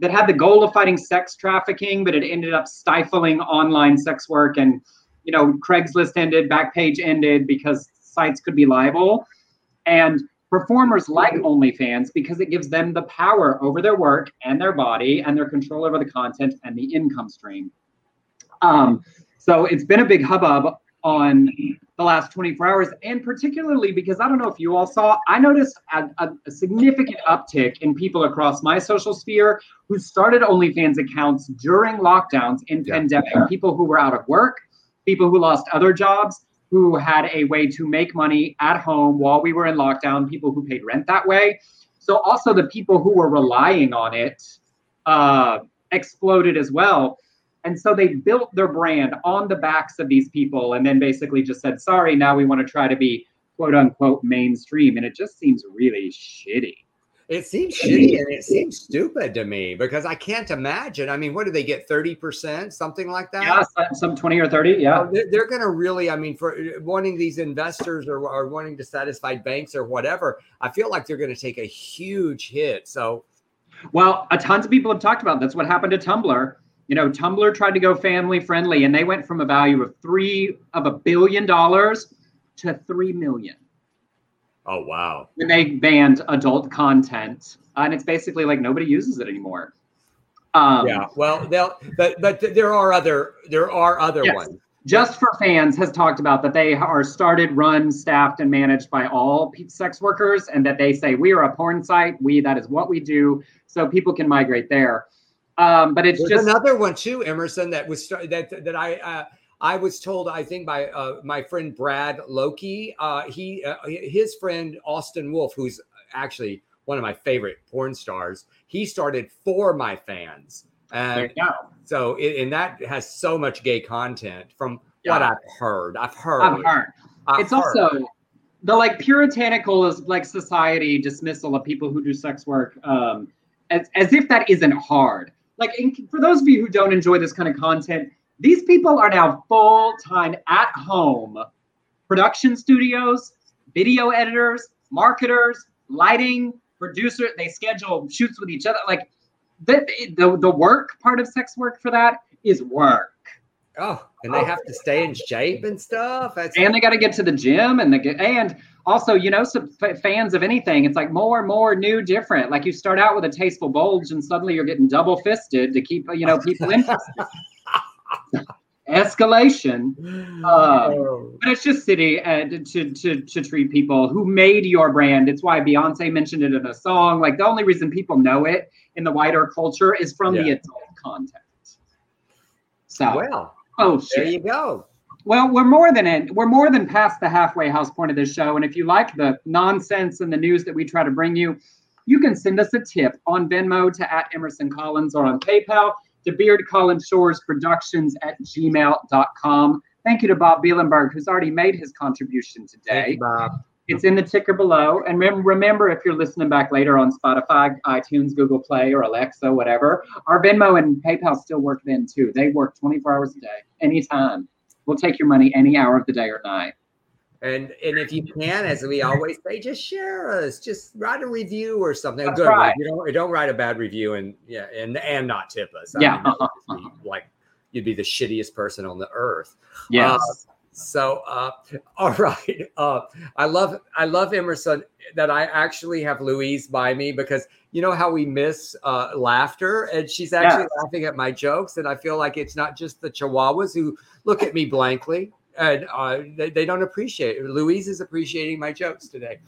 Speaker 2: that had the goal of fighting sex trafficking, but it ended up stifling online sex work and you know, Craigslist ended, Backpage ended because sites could be liable. And performers like OnlyFans because it gives them the power over their work and their body and their control over the content and the income stream. Um, so it's been a big hubbub on the last 24 hours, and particularly because I don't know if you all saw, I noticed a, a, a significant uptick in people across my social sphere who started OnlyFans accounts during lockdowns in yeah. pandemic. People who were out of work, people who lost other jobs, who had a way to make money at home while we were in lockdown, people who paid rent that way. So also the people who were relying on it uh, exploded as well. And so they built their brand on the backs of these people and then basically just said, sorry, now we want to try to be quote unquote mainstream. And it just seems really shitty.
Speaker 1: It seems shitty and it seems stupid to me because I can't imagine. I mean, what do they get? 30%, something like that?
Speaker 2: Yeah, some 20 or 30. Yeah.
Speaker 1: They're, they're going to really, I mean, for uh, wanting these investors or, or wanting to satisfy banks or whatever, I feel like they're going to take a huge hit. So,
Speaker 2: well, a tons of people have talked about that's what happened to Tumblr. You know, Tumblr tried to go family friendly and they went from a value of three of a billion dollars to three million.
Speaker 1: Oh wow!
Speaker 2: When they banned adult content, and it's basically like nobody uses it anymore.
Speaker 1: Um, yeah, well, they'll, but but there are other there are other yes. ones.
Speaker 2: Just for Fans has talked about that they are started, run, staffed, and managed by all sex workers, and that they say we are a porn site. We that is what we do, so people can migrate there. Um, but it's There's
Speaker 1: just another one too, Emerson, that was that that I uh, I was told, I think by uh, my friend Brad Loki, uh, he uh, his friend Austin Wolf, who's actually one of my favorite porn stars, he started for my fans. And so, it, and that has so much gay content from yeah. what I've heard. I've heard.
Speaker 2: I've heard. I've it's heard. also the like puritanical is like society dismissal of people who do sex work, um, as as if that isn't hard. Like, in, for those of you who don't enjoy this kind of content, these people are now full time at home production studios, video editors, marketers, lighting, producer. They schedule shoots with each other. Like the, the, the work part of sex work for that is work.
Speaker 1: Oh, and they have to stay in shape and stuff.
Speaker 2: That's and they got to get to the gym and the and also, you know, some fans of anything, it's like more, and more, new, different. Like you start out with a tasteful bulge, and suddenly you're getting double fisted to keep you know people [LAUGHS] interested. Escalation. Um. But it's just city uh, to, to, to treat people who made your brand. It's why Beyonce mentioned it in a song. Like the only reason people know it in the wider culture is from yeah. the adult content. So,
Speaker 1: well, oh, shit. there you go.
Speaker 2: Well, we're more than in, we're more than past the halfway house point of this show. And if you like the nonsense and the news that we try to bring you, you can send us a tip on Venmo to at Emerson Collins or on PayPal to Beard Collins Shores Productions at gmail.com. Thank you to Bob Bielenberg, who's already made his contribution today.
Speaker 1: You, Bob.
Speaker 2: It's in the ticker below. And remember, if you're listening back later on Spotify, iTunes, Google Play, or Alexa, whatever, our Venmo and PayPal still work then too. They work 24 hours a day, anytime. We'll take your money any hour of the day or night.
Speaker 1: And and if you can, as we always say, just share us. Just write a review or something. That's Good. Right. You don't don't write a bad review and yeah, and and not tip us.
Speaker 2: I yeah. Mean, [LAUGHS]
Speaker 1: like you'd be the shittiest person on the earth.
Speaker 2: Yes.
Speaker 1: Uh, so uh, [LAUGHS] all right. Uh, I love I love Emerson that I actually have Louise by me because you know how we miss uh, laughter and she's actually yes. laughing at my jokes and I feel like it's not just the Chihuahuas who look at me blankly and uh, they, they, don't appreciate it. Louise is appreciating my jokes today.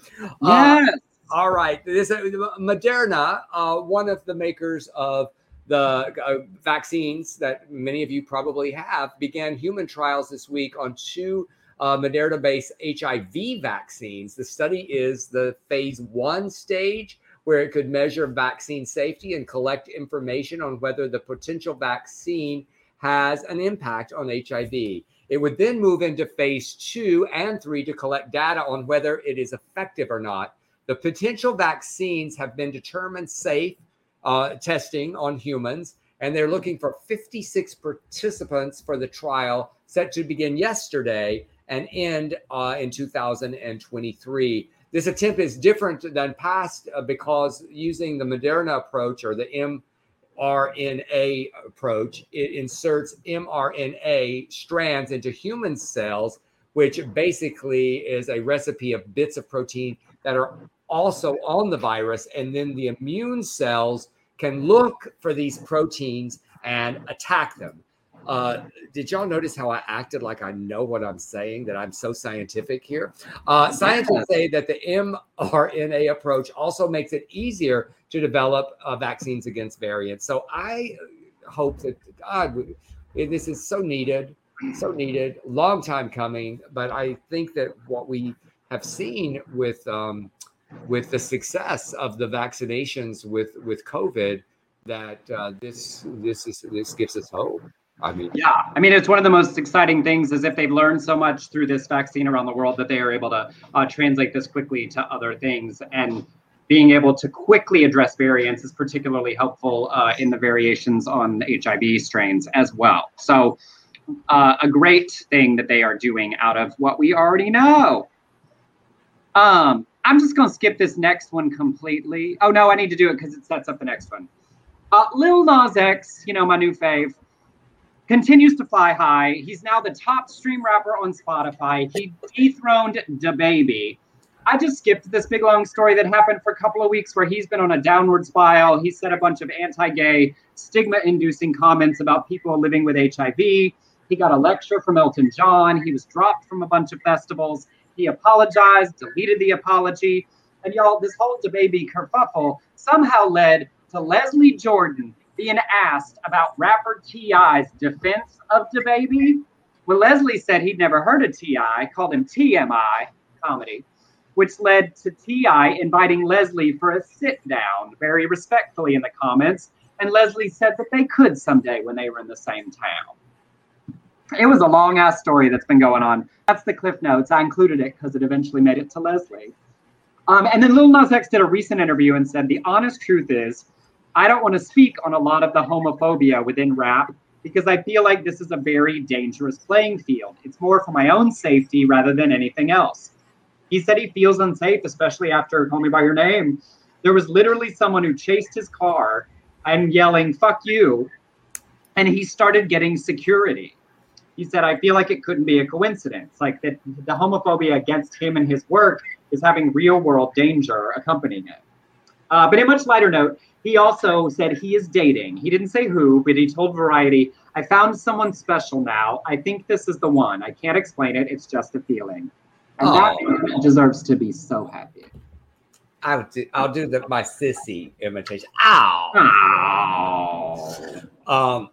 Speaker 2: Yes. Uh,
Speaker 1: all right. This uh, Moderna, uh, one of the makers of the uh, vaccines that many of you probably have, began human trials this week on two uh, Moderna-based HIV vaccines. The study is the phase one stage, where it could measure vaccine safety and collect information on whether the potential vaccine has an impact on HIV. It would then move into phase two and three to collect data on whether it is effective or not. The potential vaccines have been determined safe uh, testing on humans, and they're looking for 56 participants for the trial set to begin yesterday and end uh, in 2023. This attempt is different than past uh, because using the Moderna approach or the RNA approach, it inserts mRNA strands into human cells, which basically is a recipe of bits of protein that are also on the virus. And then the immune cells can look for these proteins and attack them. Uh, did y'all notice how I acted like I know what I'm saying, that I'm so scientific here? Uh, scientists say that the mRNA approach also makes it easier to develop uh, vaccines against variants. So I hope that, God, this is so needed, so needed, long time coming. But I think that what we have seen with, um, with the success of the vaccinations with, with COVID, that uh, this this is this gives us hope. I mean,
Speaker 2: yeah, I mean, it's one of the most exciting things is if they've learned so much through this vaccine around the world that they are able to uh, translate this quickly to other things. And being able to quickly address variants is particularly helpful uh, in the variations on HIV strains as well. So, uh, a great thing that they are doing out of what we already know. Um, I'm just going to skip this next one completely. Oh, no, I need to do it because it sets up the next one. Uh, Lil Nas X, you know, my new fave continues to fly high. He's now the top stream rapper on Spotify. He dethroned DaBaby. I just skipped this big long story that happened for a couple of weeks where he's been on a downward spiral. He said a bunch of anti-gay, stigma-inducing comments about people living with HIV. He got a lecture from Elton John. He was dropped from a bunch of festivals. He apologized, deleted the apology. And y'all, this whole DaBaby kerfuffle somehow led to Leslie Jordan being asked about rapper T.I.'s defense of DaBaby. Well, Leslie said he'd never heard of T.I., called him TMI comedy, which led to T.I. inviting Leslie for a sit down very respectfully in the comments. And Leslie said that they could someday when they were in the same town. It was a long ass story that's been going on. That's the Cliff Notes. I included it because it eventually made it to Leslie. Um, and then Lil Nas X did a recent interview and said the honest truth is I don't want to speak on a lot of the homophobia within rap because I feel like this is a very dangerous playing field. It's more for my own safety rather than anything else. He said he feels unsafe, especially after Call Me By Your Name. There was literally someone who chased his car and yelling, fuck you. And he started getting security. He said, I feel like it couldn't be a coincidence. Like that the homophobia against him and his work is having real world danger accompanying it. Uh, but in a much lighter note, he also said he is dating. He didn't say who, but he told Variety, I found someone special now. I think this is the one. I can't explain it. It's just a feeling. And oh. that deserves to be so happy.
Speaker 1: I'll do, I'll do the, my sissy imitation. Ow. Ow. Um,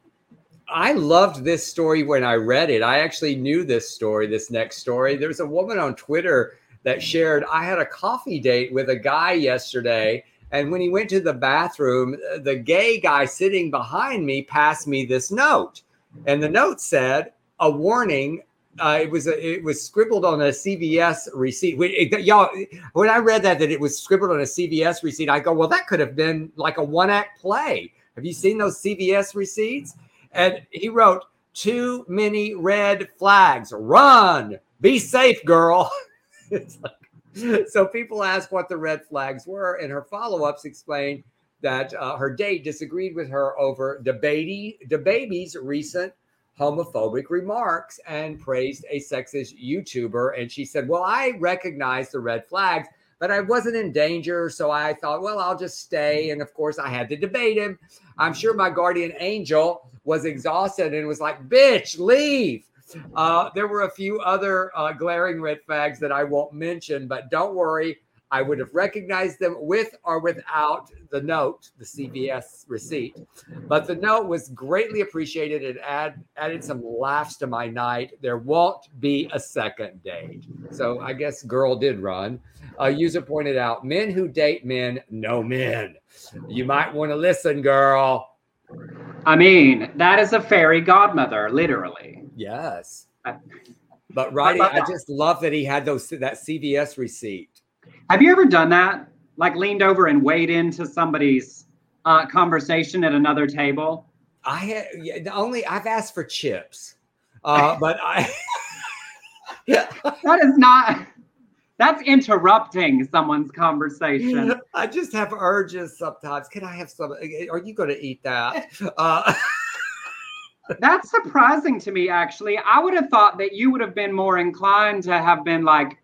Speaker 1: I loved this story when I read it. I actually knew this story, this next story. There's a woman on Twitter that shared, I had a coffee date with a guy yesterday and when he went to the bathroom, the gay guy sitting behind me passed me this note. And the note said, a warning. Uh, it was a, it was scribbled on a CVS receipt. It, y'all, when I read that that it was scribbled on a CVS receipt, I go, well, that could have been like a one act play. Have you seen those CVS receipts? And he wrote, too many red flags. Run. Be safe, girl. [LAUGHS] like, so people ask what the red flags were, and her follow-ups explained that uh, her date disagreed with her over DaBaby, the baby's recent homophobic remarks and praised a sexist YouTuber. And she said, Well, I recognize the red flags, but I wasn't in danger. So I thought, Well, I'll just stay. And of course, I had to debate him. I'm sure my guardian angel was exhausted and was like, Bitch, leave. Uh, there were a few other uh, glaring red flags that I won't mention, but don't worry. I would have recognized them with or without the note, the CVS receipt. But the note was greatly appreciated and add, added some laughs to my night. There won't be a second date. So I guess girl did run. A user pointed out men who date men know men. You might want to listen, girl.
Speaker 2: I mean, that is a fairy godmother, literally.
Speaker 1: Yes. Uh, but right, I just love that he had those that CVS receipt.
Speaker 2: Have you ever done that? Like leaned over and weighed into somebody's uh, conversation at another table?
Speaker 1: I yeah, only I've asked for chips, uh, [LAUGHS] but I yeah.
Speaker 2: that is not That's interrupting someone's conversation. [LAUGHS]
Speaker 1: I just have urges sometimes. Can I have some? Are you going to eat that? [LAUGHS] Uh,
Speaker 2: That's surprising to me, actually. I would have thought that you would have been more inclined to have been like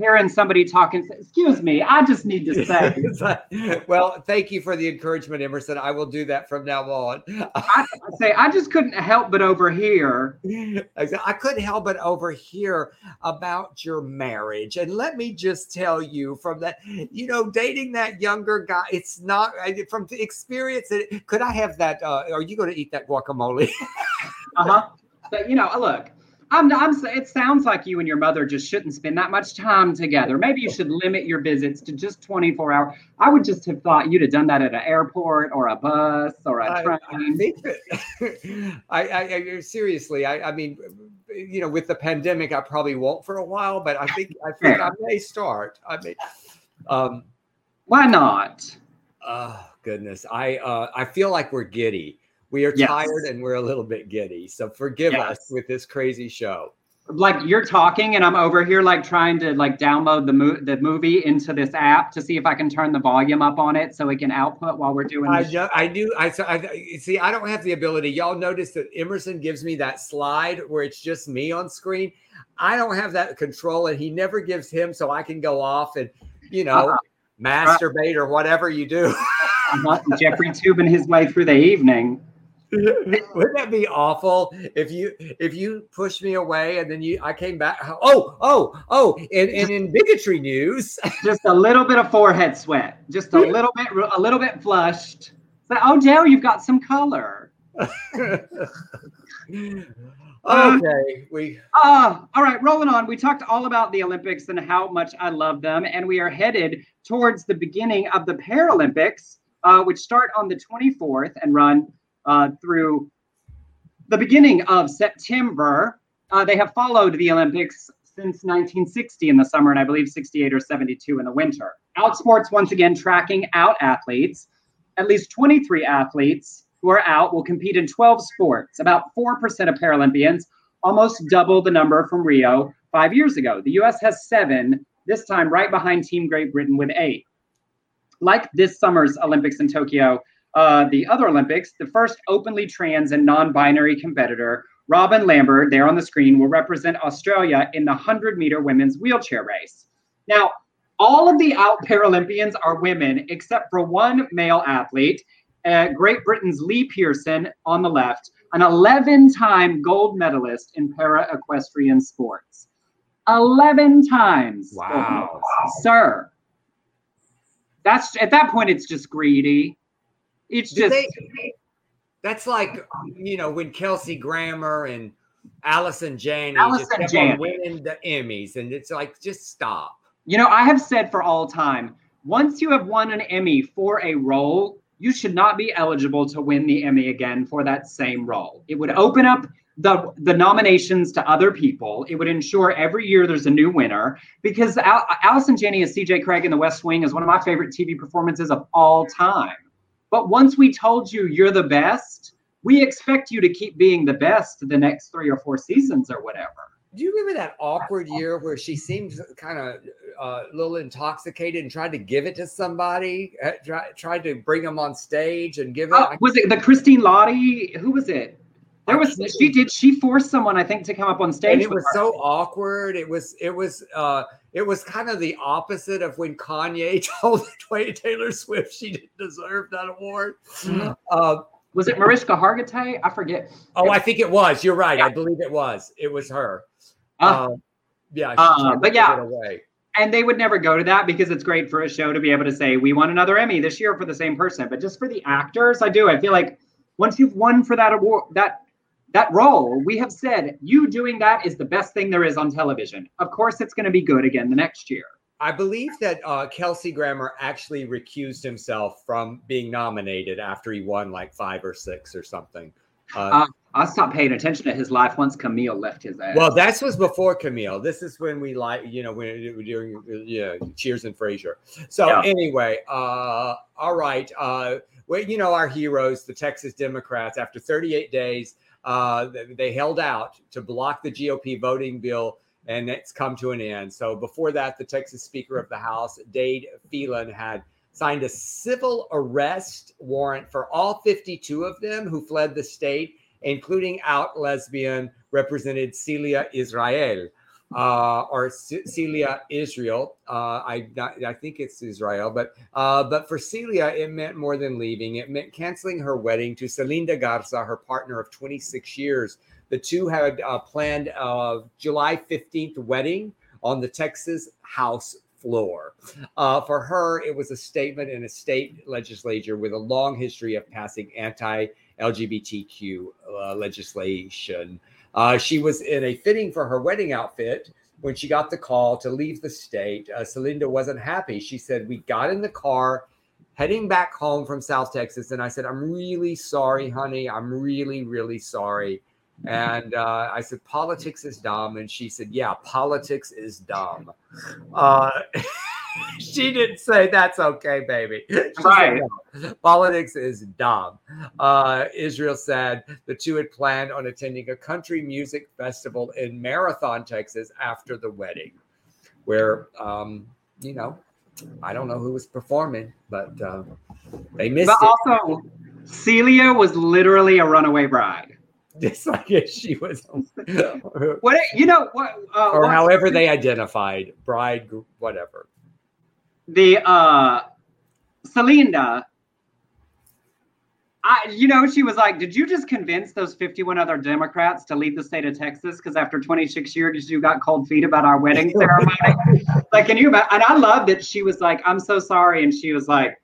Speaker 2: hearing somebody talking. Excuse me, I just need to say. [LAUGHS]
Speaker 1: well, thank you for the encouragement, Emerson. I will do that from now on. [LAUGHS]
Speaker 2: I, say I just couldn't help but overhear.
Speaker 1: I couldn't help but overhear about your marriage, and let me just tell you from that, you know, dating that younger guy. It's not from the experience. Could I have that? Uh, are you going to eat that guacamole? [LAUGHS]
Speaker 2: uh huh. But you know, look, I'm, I'm, it sounds like you and your mother just shouldn't spend that much time together. Maybe you should limit your visits to just 24 hours. I would just have thought you'd have done that at an airport or a bus or a train. I, think
Speaker 1: that, [LAUGHS] I, I, seriously, I, I mean, you know, with the pandemic, I probably won't for a while, but I think, I think yeah. I may start. I may, um,
Speaker 2: why not?
Speaker 1: Oh goodness. I, uh, I feel like we're giddy. We are yes. tired and we're a little bit giddy. So forgive yes. us with this crazy show.
Speaker 2: Like you're talking and I'm over here like trying to like download the mo- the movie into this app to see if I can turn the volume up on it so it can output while we're doing.
Speaker 1: I, do, I do. I, I see. I don't have the ability. Y'all notice that Emerson gives me that slide where it's just me on screen. I don't have that control, and he never gives him, so I can go off and you know uh-huh. masturbate or whatever you do.
Speaker 2: uh-huh. Jeffrey tubing his way through the evening. [LAUGHS]
Speaker 1: Wouldn't that be awful if you if you pushed me away and then you I came back? Oh oh oh! And, and in bigotry news, [LAUGHS]
Speaker 2: just a little bit of forehead sweat, just a little bit a little bit flushed. So, oh, Del, you've got some color. [LAUGHS]
Speaker 1: okay, we.
Speaker 2: Uh, all right, rolling on. We talked all about the Olympics and how much I love them, and we are headed towards the beginning of the Paralympics, uh, which start on the 24th and run uh, through the beginning of September. Uh, they have followed the Olympics since 1960 in the summer, and I believe 68 or 72 in the winter. Outsports once again tracking out athletes. At least 23 athletes who are out will compete in 12 sports. About 4% of Paralympians, almost double the number from Rio five years ago. The US has seven, this time right behind Team Great Britain with eight. Like this summer's Olympics in Tokyo, uh, the other Olympics, the first openly trans and non binary competitor, Robyn Lambird, there on the screen, will represent Australia in the 100 meter women's wheelchair race. Now, all of the out Paralympians are women except for one male athlete, uh, Great Britain's Lee Pearson on the left, an 11 time gold medalist in para equestrian sports. 11 times.
Speaker 1: Wow.
Speaker 2: Sir. That's at that point, it's just greedy. It's just they,
Speaker 1: that's like you know when Kelsey Grammer and Allison Janney
Speaker 2: Allison
Speaker 1: just Janney. winning the Emmys, and it's like just stop.
Speaker 2: You know, I have said for all time, once you have won an Emmy for a role, you should not be eligible to win the Emmy again for that same role. It would open up the the nominations to other people. It would ensure every year there's a new winner because Al- Allison Janney as CJ Cregg in The West Wing is one of my favorite TV performances of all time. But once we told you you're the best, we expect you to keep being the best the next three or four seasons or whatever.
Speaker 1: Do you remember that awkward year where she seemed kind of uh, a little intoxicated and tried to give it to somebody? Uh, try, tried to bring them on stage and give it.
Speaker 2: Oh, was it the Christine Lahti? Who was it? There was she did she forced someone I think to come up on stage.
Speaker 1: And it was her. so awkward. It was it was uh it was kind of the opposite of when Kanye [LAUGHS] told Taylor Swift she didn't deserve that award. Mm-hmm.
Speaker 2: Uh, was it Mariska Hargitay? I forget.
Speaker 1: Oh, I think it was. You're right. Yeah. I believe it was. It was her. Uh, uh, yeah.
Speaker 2: Uh, but yeah. And they would never go to that because it's great for a show to be able to say we won another Emmy this year for the same person. But just for the actors, I do. I feel like once you've won for that award, that that role, we have said you doing that is the best thing there is on television. Of course, it's going to be good again the next year.
Speaker 1: I believe that uh, Kelsey Grammer actually recused himself from being nominated after he won like five or six or something.
Speaker 2: Uh, uh, I stopped paying attention to his life once Camille left his ass.
Speaker 1: Well, that was before Camille. This is when we like, you know, when we're doing, yeah, Cheers and Frasier. So yeah. anyway, uh, all right. Uh, well, you know, our heroes, the Texas Democrats, after 38 days, uh, they held out to block the GOP voting bill and it's come to an end. So before that, the Texas Speaker of the House, Dade Phelan, had signed a civil arrest warrant for all 52 of them who fled the state, including out lesbian represented Celia Israel. Uh, or C- Celia Israel. Uh, I I think it's Israel, but uh, but for Celia, it meant more than leaving. It meant canceling her wedding to Celinda Garza, her partner of 26 years. The two had uh, planned a July 15th wedding on the Texas House floor. Uh, for her, it was a statement in a state legislature with a long history of passing anti LGBTQ uh, legislation. Uh, she was in a fitting for her wedding outfit when she got the call to leave the state. Uh, Celinda wasn't happy. She said, We got in the car heading back home from South Texas. And I said, I'm really sorry, honey. I'm really, really sorry. And uh, I said, Politics is dumb. And she said, Yeah, politics is dumb. Uh, [LAUGHS] [LAUGHS] she didn't say that's okay, baby. [LAUGHS] She
Speaker 2: right.
Speaker 1: Said, no. Politics is dumb. Uh, Israel said the two had planned on attending a country music festival in Marathon, Texas after the wedding, where, um, you know, I don't know who was performing, but uh, they missed
Speaker 2: but
Speaker 1: it.
Speaker 2: also, Celia was literally a runaway bride. [LAUGHS]
Speaker 1: Just like she was,
Speaker 2: what you know, what uh,
Speaker 1: or
Speaker 2: what-
Speaker 1: however they identified bride, whatever.
Speaker 2: The uh Celinda, I you know, she was like, Did you just convince those 51 other Democrats to leave the state of Texas? Because after 26 years, you got cold feet about our wedding [LAUGHS] ceremony. like, can you imagine? And I love that she was like, I'm so sorry. And she was like,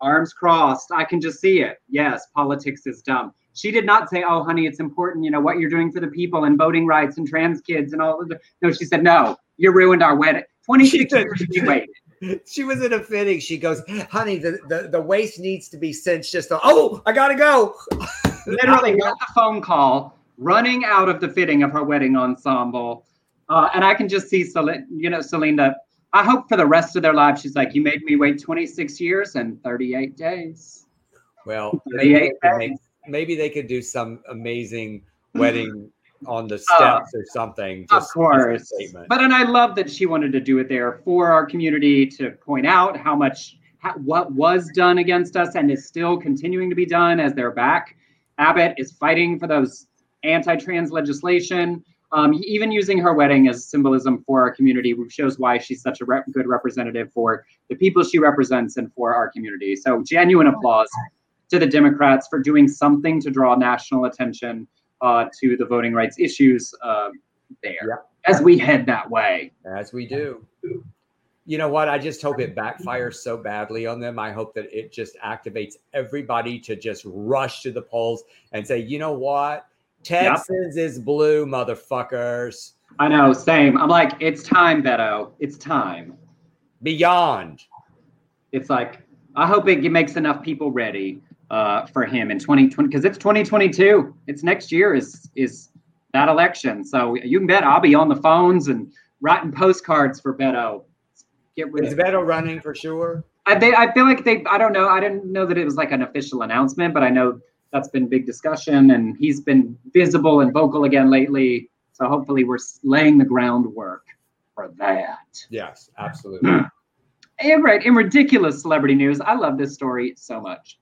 Speaker 2: arms crossed. I can just see it. Yes, politics is dumb. She did not say, "Oh, honey, it's important. You know what you're doing for the people and voting rights and trans kids and all of the." No, she said, "No, you ruined our wedding. 26
Speaker 1: said-
Speaker 2: years you waited." [LAUGHS]
Speaker 1: She was in a fitting. She goes, honey, the, the, the waist needs to be cinched just oh, I gotta go. [LAUGHS]
Speaker 2: literally got the phone call running out of the fitting of her wedding ensemble. Uh, and I can just see, Cel- you know, Celinda. I hope for the rest of their lives, she's like, you made me wait 26 years and 38 days.
Speaker 1: Well, maybe they, make, maybe they could do some amazing wedding on the
Speaker 2: Uh,
Speaker 1: steps or something.
Speaker 2: Of course.
Speaker 1: statement.
Speaker 2: But and I love that she wanted to do it there for our community to point out how much how, what was done against us and is still continuing to be done as they're back. Abbott is fighting for those anti-trans legislation. Um, even using her wedding as symbolism for our community shows why she's such a rep- good representative for the people she represents and for our community. So genuine applause to the Democrats for doing something to draw national attention uh, to the voting rights issues uh, there
Speaker 1: Yeah.
Speaker 2: as we head that way.
Speaker 1: as we do. You know what? I just hope it backfires so badly on them. I hope that it just activates everybody to just rush to the polls and say, you know what? Texas is blue, motherfuckers.
Speaker 2: I know, same. I'm like, it's time, Beto. It's time.
Speaker 1: Beyond.
Speaker 2: It's like, I hope it makes enough people ready uh, for him in 2020 because it's 2022. It's next year is is that election. So you can bet I'll be on the phones and writing postcards for Beto. Get rid
Speaker 1: Is
Speaker 2: of
Speaker 1: Beto running for sure?
Speaker 2: I, they, I feel like they, I don't know. I didn't know that it was like an official announcement, but I know that's been big discussion and he's been visible and vocal again lately. So hopefully we're laying the groundwork for that.
Speaker 1: Yes, absolutely. [CLEARS THROAT]
Speaker 2: And right, in ridiculous celebrity news, I love this story so much.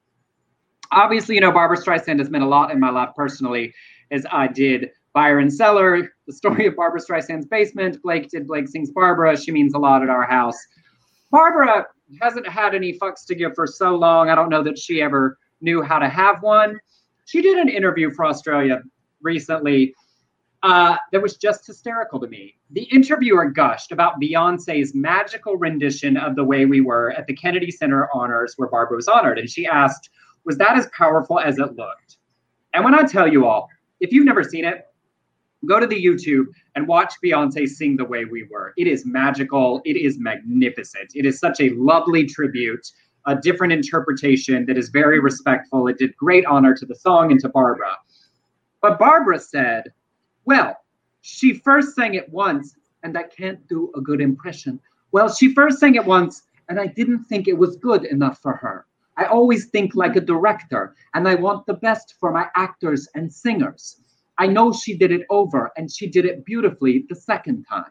Speaker 2: Obviously, you know, Barbra Streisand has meant a lot in my life personally, as I did Buyer & Cellar, the story of Barbra Streisand's basement. Blake did Blake Sings Barbra. She means a lot at our house. Barbra hasn't had any fucks to give for so long. I don't know that she ever knew how to have one. She did an interview for Australia recently uh, that was just hysterical to me. The interviewer gushed about Beyonce's magical rendition of The Way We Were at the Kennedy Center Honors, where Barbra was honored. And she asked, Was that as powerful as it looked? And when I tell you all, if you've never seen it, go to the YouTube and watch Beyonce sing The Way We Were. It is magical, it is magnificent. It is such a lovely tribute, a different interpretation that is very respectful. It did great honor to the song and to Barbra. But Barbra said, well, she first sang it once, and I can't do a good impression. Well, she first sang it once, and I didn't think it was good enough for her. I always think like a director, and I want the best for my actors and singers. I know she did it over and she did it beautifully the second time.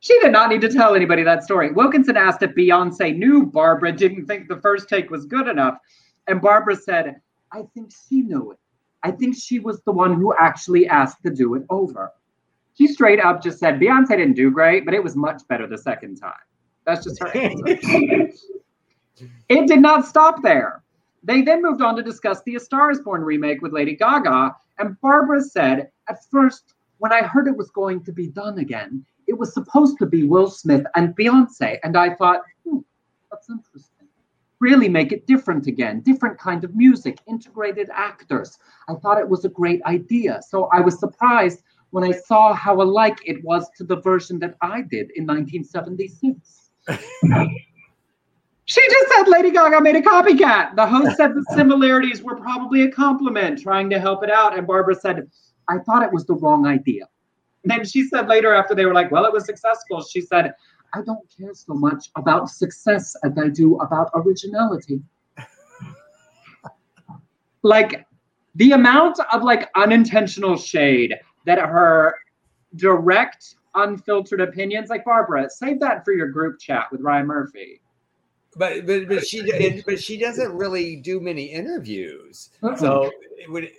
Speaker 2: She did not need to tell anybody that story. Wilkinson asked if Beyonce knew Barbra didn't think the first take was good enough. And Barbra said, I think she knew it. I think she was the one who actually asked to do it over. She straight up just said, Beyonce didn't do great, but it was much better the second time. That's just her answer. [LAUGHS] it did not stop there. They then moved on to discuss the A Star is Born remake with Lady Gaga. And Barbra said, At first, when I heard it was going to be done again, it was supposed to be Will Smith and Beyonce. And I thought, hmm, that's interesting. Really make it different again, different kind of music, integrated actors. I thought it was a great idea. So I was surprised when I saw how alike it was to the version that I did in 1976. [LAUGHS] She just said Lady Gaga made a copycat. The host said the similarities were probably a compliment, trying to help it out. And Barbra said, I thought it was the wrong idea. And then she said later, after they were like, well, it was successful, she said, I don't care so much about success as I do about originality. like the amount of like unintentional shade that her direct, unfiltered opinions, like Barbra, save that for your group chat with Ryan Murphy.
Speaker 1: But but but she [LAUGHS] but she doesn't really do many interviews. So it would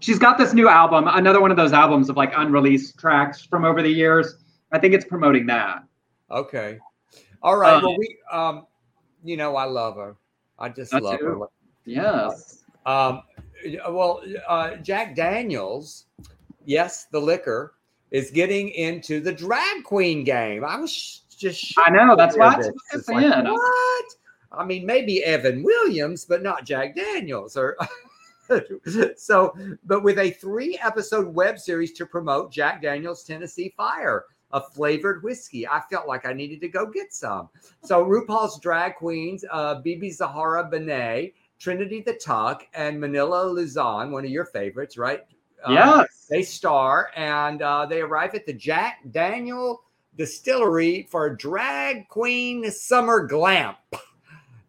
Speaker 2: she's got this new album, another one of those albums of like unreleased tracks from over the years. I think it's promoting that.
Speaker 1: Okay. All right. Um, well, we um, you know, I love her. I just love too. her.
Speaker 2: Yes.
Speaker 1: Um, well, uh, Jack Daniels, yes, the liquor is getting into the drag queen game. I was just
Speaker 2: I know that's why it's
Speaker 1: like, what? I mean, maybe Evan Williams, but not Jack Daniels or [LAUGHS] so, but with a three episode web series to promote Jack Daniels Tennessee Fire, a flavored whiskey. I felt like I needed to go get some. So RuPaul's drag queens, uh, BeBe Zahara Benet, Trinity the Tuck, and Manila Luzon, one of your favorites, right?
Speaker 2: Uh, yes.
Speaker 1: They star and uh, they arrive at the Jack Daniel Distillery for Drag Queen Summer Glamp.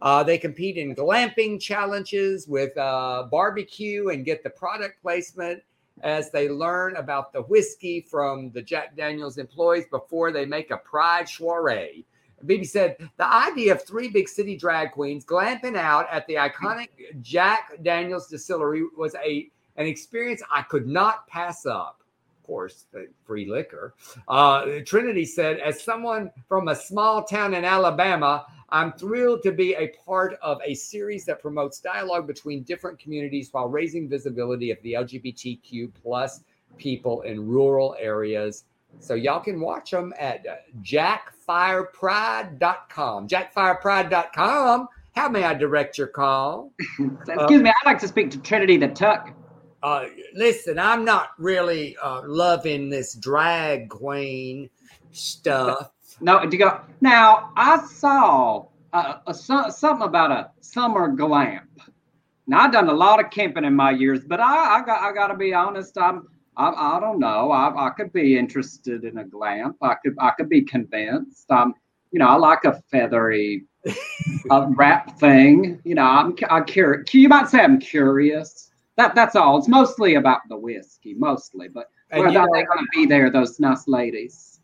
Speaker 1: Uh, they compete in glamping challenges with uh, barbecue and get the product placement as they learn about the whiskey from the Jack Daniels employees before they make a pride soiree. BeBe said the idea of three big city drag queens glamping out at the iconic Jack Daniels distillery was a an experience I could not pass up course, free liquor. Uh, Trinity said, as someone from a small town in Alabama, I'm thrilled to be a part of a series that promotes dialogue between different communities while raising visibility of the LGBTQ plus people in rural areas. So y'all can watch them at jackfirepride.com. Jackfirepride.com. How may I direct your call? [LAUGHS]
Speaker 2: Excuse uh, me, I'd like to speak to Trinity the Tuck
Speaker 1: uh, listen, I'm not really uh, loving this drag queen stuff.
Speaker 2: No, you go now. I saw uh, a, something about a summer glamp. Now I've done a lot of camping in my years, but I, I got I got to be honest. I'm I, I don't know. I, I could be interested in a glamp. I could I could be convinced. Um, you know, I like a feathery [LAUGHS] uh, wrap thing. You know, I'm I curious. You might say I'm curious. That that's all. It's mostly about the whiskey, mostly. But whether they going to be there, those nice ladies.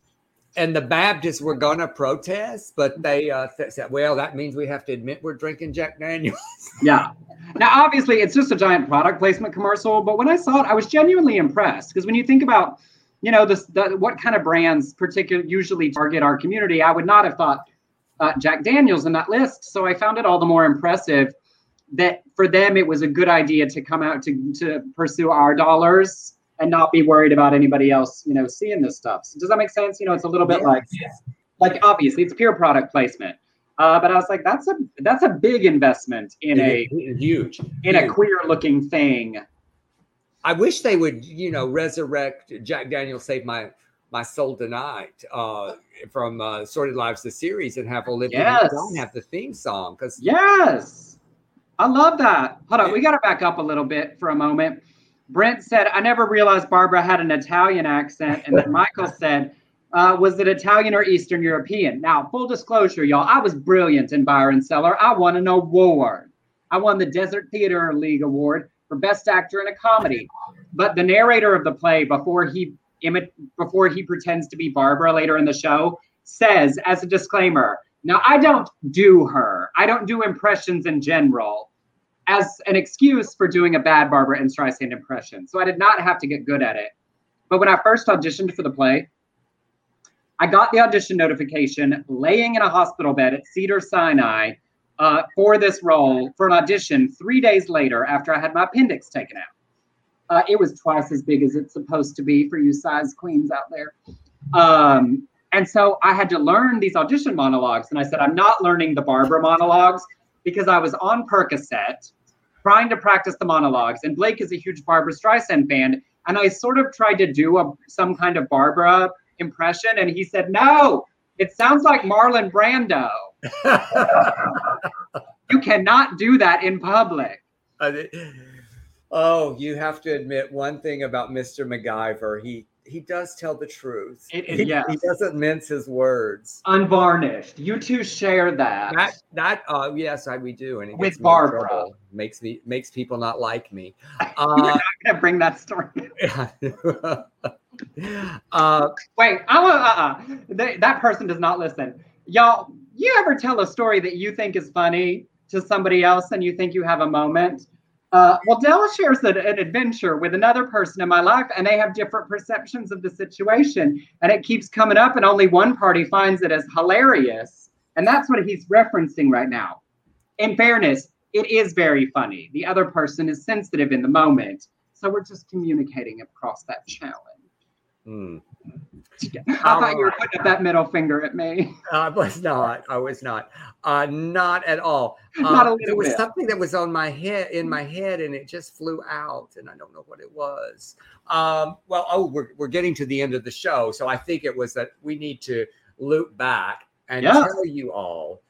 Speaker 1: And the Baptists were going to protest, but they uh, said, "Well, that means we have to admit we're drinking Jack Daniels." [LAUGHS]
Speaker 2: yeah. Now, obviously, it's just a giant product placement commercial, but when I saw it, I was genuinely impressed because when you think about, you know, this the, what kind of brands particularly usually target our community, I would not have thought uh, Jack Daniels in that list. So I found it all the more impressive that for them it was a good idea to come out to to pursue our dollars and not be worried about anybody else, you know, seeing this stuff. So does that make sense? You know, it's a little bit like like obviously it's pure product placement. Uh, but I was like, that's a that's a big investment in a
Speaker 1: huge
Speaker 2: in huge. a queer looking thing.
Speaker 1: I wish they would, you know, resurrect Jack Daniel Save My My Soul Tonight uh, from uh, Sordid Lives the series and have Olivia yes. have the theme song because
Speaker 2: yes I love that. Hold on, we got to back up a little bit for a moment. Brent said, I never realized Barbra had an Italian accent. And then Michael [LAUGHS] said, uh, was it Italian or Eastern European? Now, full disclosure, y'all, I was brilliant in Buyer & Cellar. I won an award. I won the Desert Theater League Award. for Best Actor in a Comedy. But the narrator of the play, before he before he pretends to be Barbra later in the show, says as a disclaimer, now I don't do her. I don't do impressions in general as an excuse for doing a bad Barbra and Streisand impression. So I did not have to get good at it. But when I first auditioned for the play, I got the audition notification laying in a hospital bed at Cedar Sinai uh, for this role for an audition three days later after I had my appendix taken out. Uh, it was twice as big as it's supposed to be for you size queens out there. Um, and so I had to learn these audition monologues. And I said, I'm not learning the Barbra monologues because I was on Percocet trying to practice the monologues. And Blake is a huge Barbra Streisand fan. And I sort of tried to do a, some kind of Barbra impression. And he said, No, it sounds like Marlon Brando. [LAUGHS] you cannot do that in public.
Speaker 1: oh, you have to admit one thing about Mr. McIver. He he does tell the truth.
Speaker 2: It,
Speaker 1: he,
Speaker 2: yes.
Speaker 1: he doesn't mince his words.
Speaker 2: Unvarnished. You two share that.
Speaker 1: That that uh yes, I we do, and it
Speaker 2: With
Speaker 1: gets me in
Speaker 2: Barbra.
Speaker 1: trouble. makes me makes people not like me. [LAUGHS]
Speaker 2: You're
Speaker 1: Uh,
Speaker 2: not gonna bring that story. [LAUGHS] [LAUGHS]
Speaker 1: uh,
Speaker 2: Wait, I want uh-uh. They, that person does not listen. Y'all, you ever tell a story that you think is funny to somebody else and you think you have a moment? Uh, well, Della shares an, an adventure with another person in my life, and they have different perceptions of the situation, and it keeps coming up, and only one party finds it as hilarious, and that's what he's referencing right now. In fairness, it is very funny. The other person is sensitive in the moment, so we're just communicating across that challenge.
Speaker 1: hmm.
Speaker 2: I thought you were putting up that middle finger at me.
Speaker 1: I was not. I was not. Uh, not at all. Uh, [LAUGHS]
Speaker 2: Not a
Speaker 1: there
Speaker 2: little
Speaker 1: was
Speaker 2: bit.
Speaker 1: something that was on my head, in my head, and it just flew out, and I don't know what it was. Um, well, oh, we're we're getting to the end of the show, so I think it was that we need to loop back and
Speaker 2: Yes.
Speaker 1: tell you all.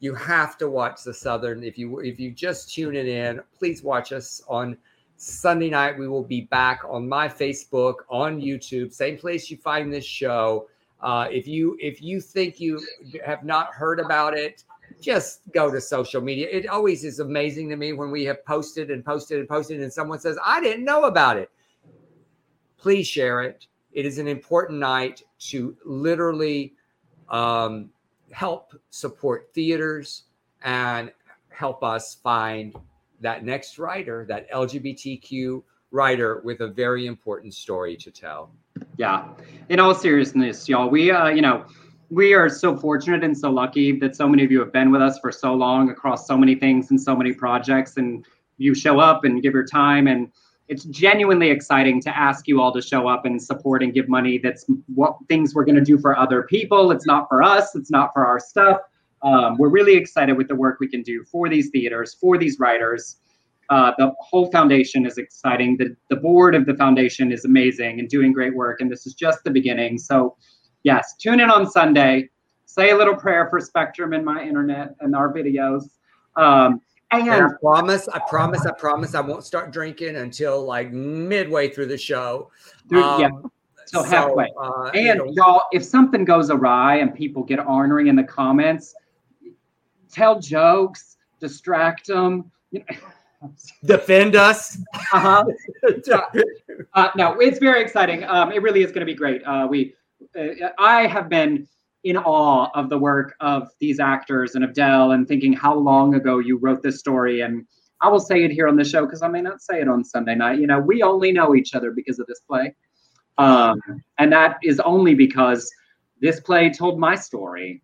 Speaker 1: You have to watch the Southern. If you if you just tune it in, please watch us on Sunday night. We will be back on my Facebook, on YouTube, same place you find this show. Uh, if you if you think you have not heard about it, just go to social media. It always is amazing to me when we have posted and posted and posted, and someone says, "I didn't know about it." Please share it. It is an important night to literally um, help support theaters and help us find that next writer, that LGBTQ writer with a very important story to tell.
Speaker 2: Yeah. In all seriousness, y'all, we uh, you know, we are so fortunate and so lucky that so many of you have been with us for so long across so many things and so many projects and you show up and give your time and it's genuinely exciting to ask you all to show up and support and give money that's what things we're going to do for other people it's not for us it's not for our stuff um, we're really excited with the work we can do for these theaters for these writers uh, the whole foundation is exciting. The, the board of the foundation is amazing and doing great work. And this is just the beginning. So, yes, tune in on Sunday. Say a little prayer for Spectrum and my internet and our videos. Um, and
Speaker 1: And I promise, I promise, I promise, I won't start drinking until like midway through the show.
Speaker 2: Through- yeah,
Speaker 1: Um,
Speaker 2: till halfway.
Speaker 1: uh, you
Speaker 2: and
Speaker 1: know,
Speaker 2: y'all, if something goes awry and people get ornery in the comments, tell jokes, distract them. You know, [LAUGHS]
Speaker 1: defend us.
Speaker 2: uh-huh. [LAUGHS] Uh, no, it's very exciting. Um, it really is going to be great. Uh, we, uh, I have been in awe of the work of these actors and of Del, and thinking how long ago you wrote this story. And I will say it here on the show because I may not say it on Sunday night. You know, we only know each other because of this play, um, and that is only because this play told my story.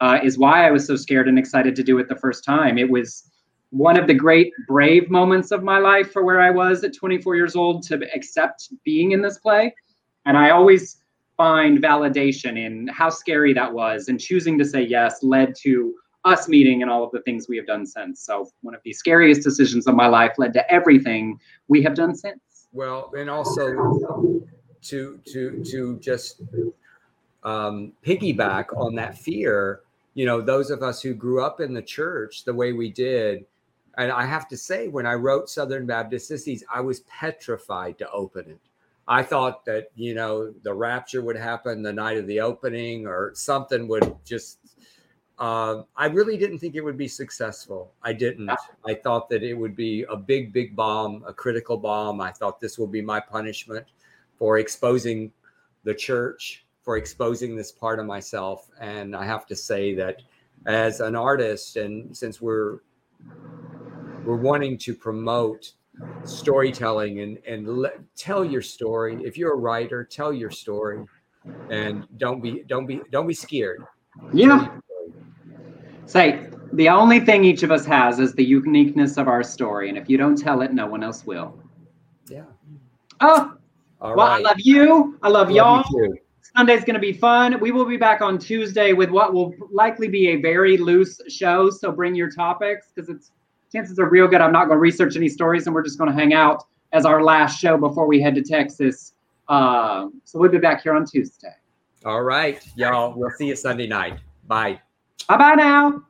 Speaker 2: Uh, is why I was so scared and excited to do it the first time. It was one of the great brave moments of my life for where I was at 24 years old to accept being in this play. And I always find validation in how scary that was. And choosing to say yes led to us meeting and all of the things we have done since. So, one of the scariest decisions of my life led to everything we have done since.
Speaker 1: Well, and also to to to just um, piggyback on that fear, you know, those of us who grew up in the church the way we did, and I have to say, when I wrote Southern Baptist Sissies, I was petrified to open it. I thought that you know the rapture would happen the night of the opening, or something would just uh, I really didn't think it would be successful. I didn't. I thought that it would be a big, big bomb, a critical bomb. I thought this will be my punishment for exposing the church, for exposing this part of myself. And I have to say that as an artist, and since we're we're wanting to promote storytelling and and le- tell your story. If you're a writer, tell your story, and don't be don't be don't be scared.
Speaker 2: Yeah. Say, the only thing each of us has is the uniqueness of our story. And if you don't tell it, no one else will.
Speaker 1: Yeah.
Speaker 2: Oh,
Speaker 1: All
Speaker 2: well,
Speaker 1: right.
Speaker 2: I love you. I love,
Speaker 1: Love
Speaker 2: y'all. Sunday's going to be fun. We will be back on Tuesday with what will likely be a very loose show. So bring your topics because it's chances are real good. I'm not going to research any stories and we're just going to hang out as our last show before we head to Texas. Uh, so we'll be back here on Tuesday.
Speaker 1: All right, y'all. We'll see you Sunday night. Bye.
Speaker 2: Bye bye now.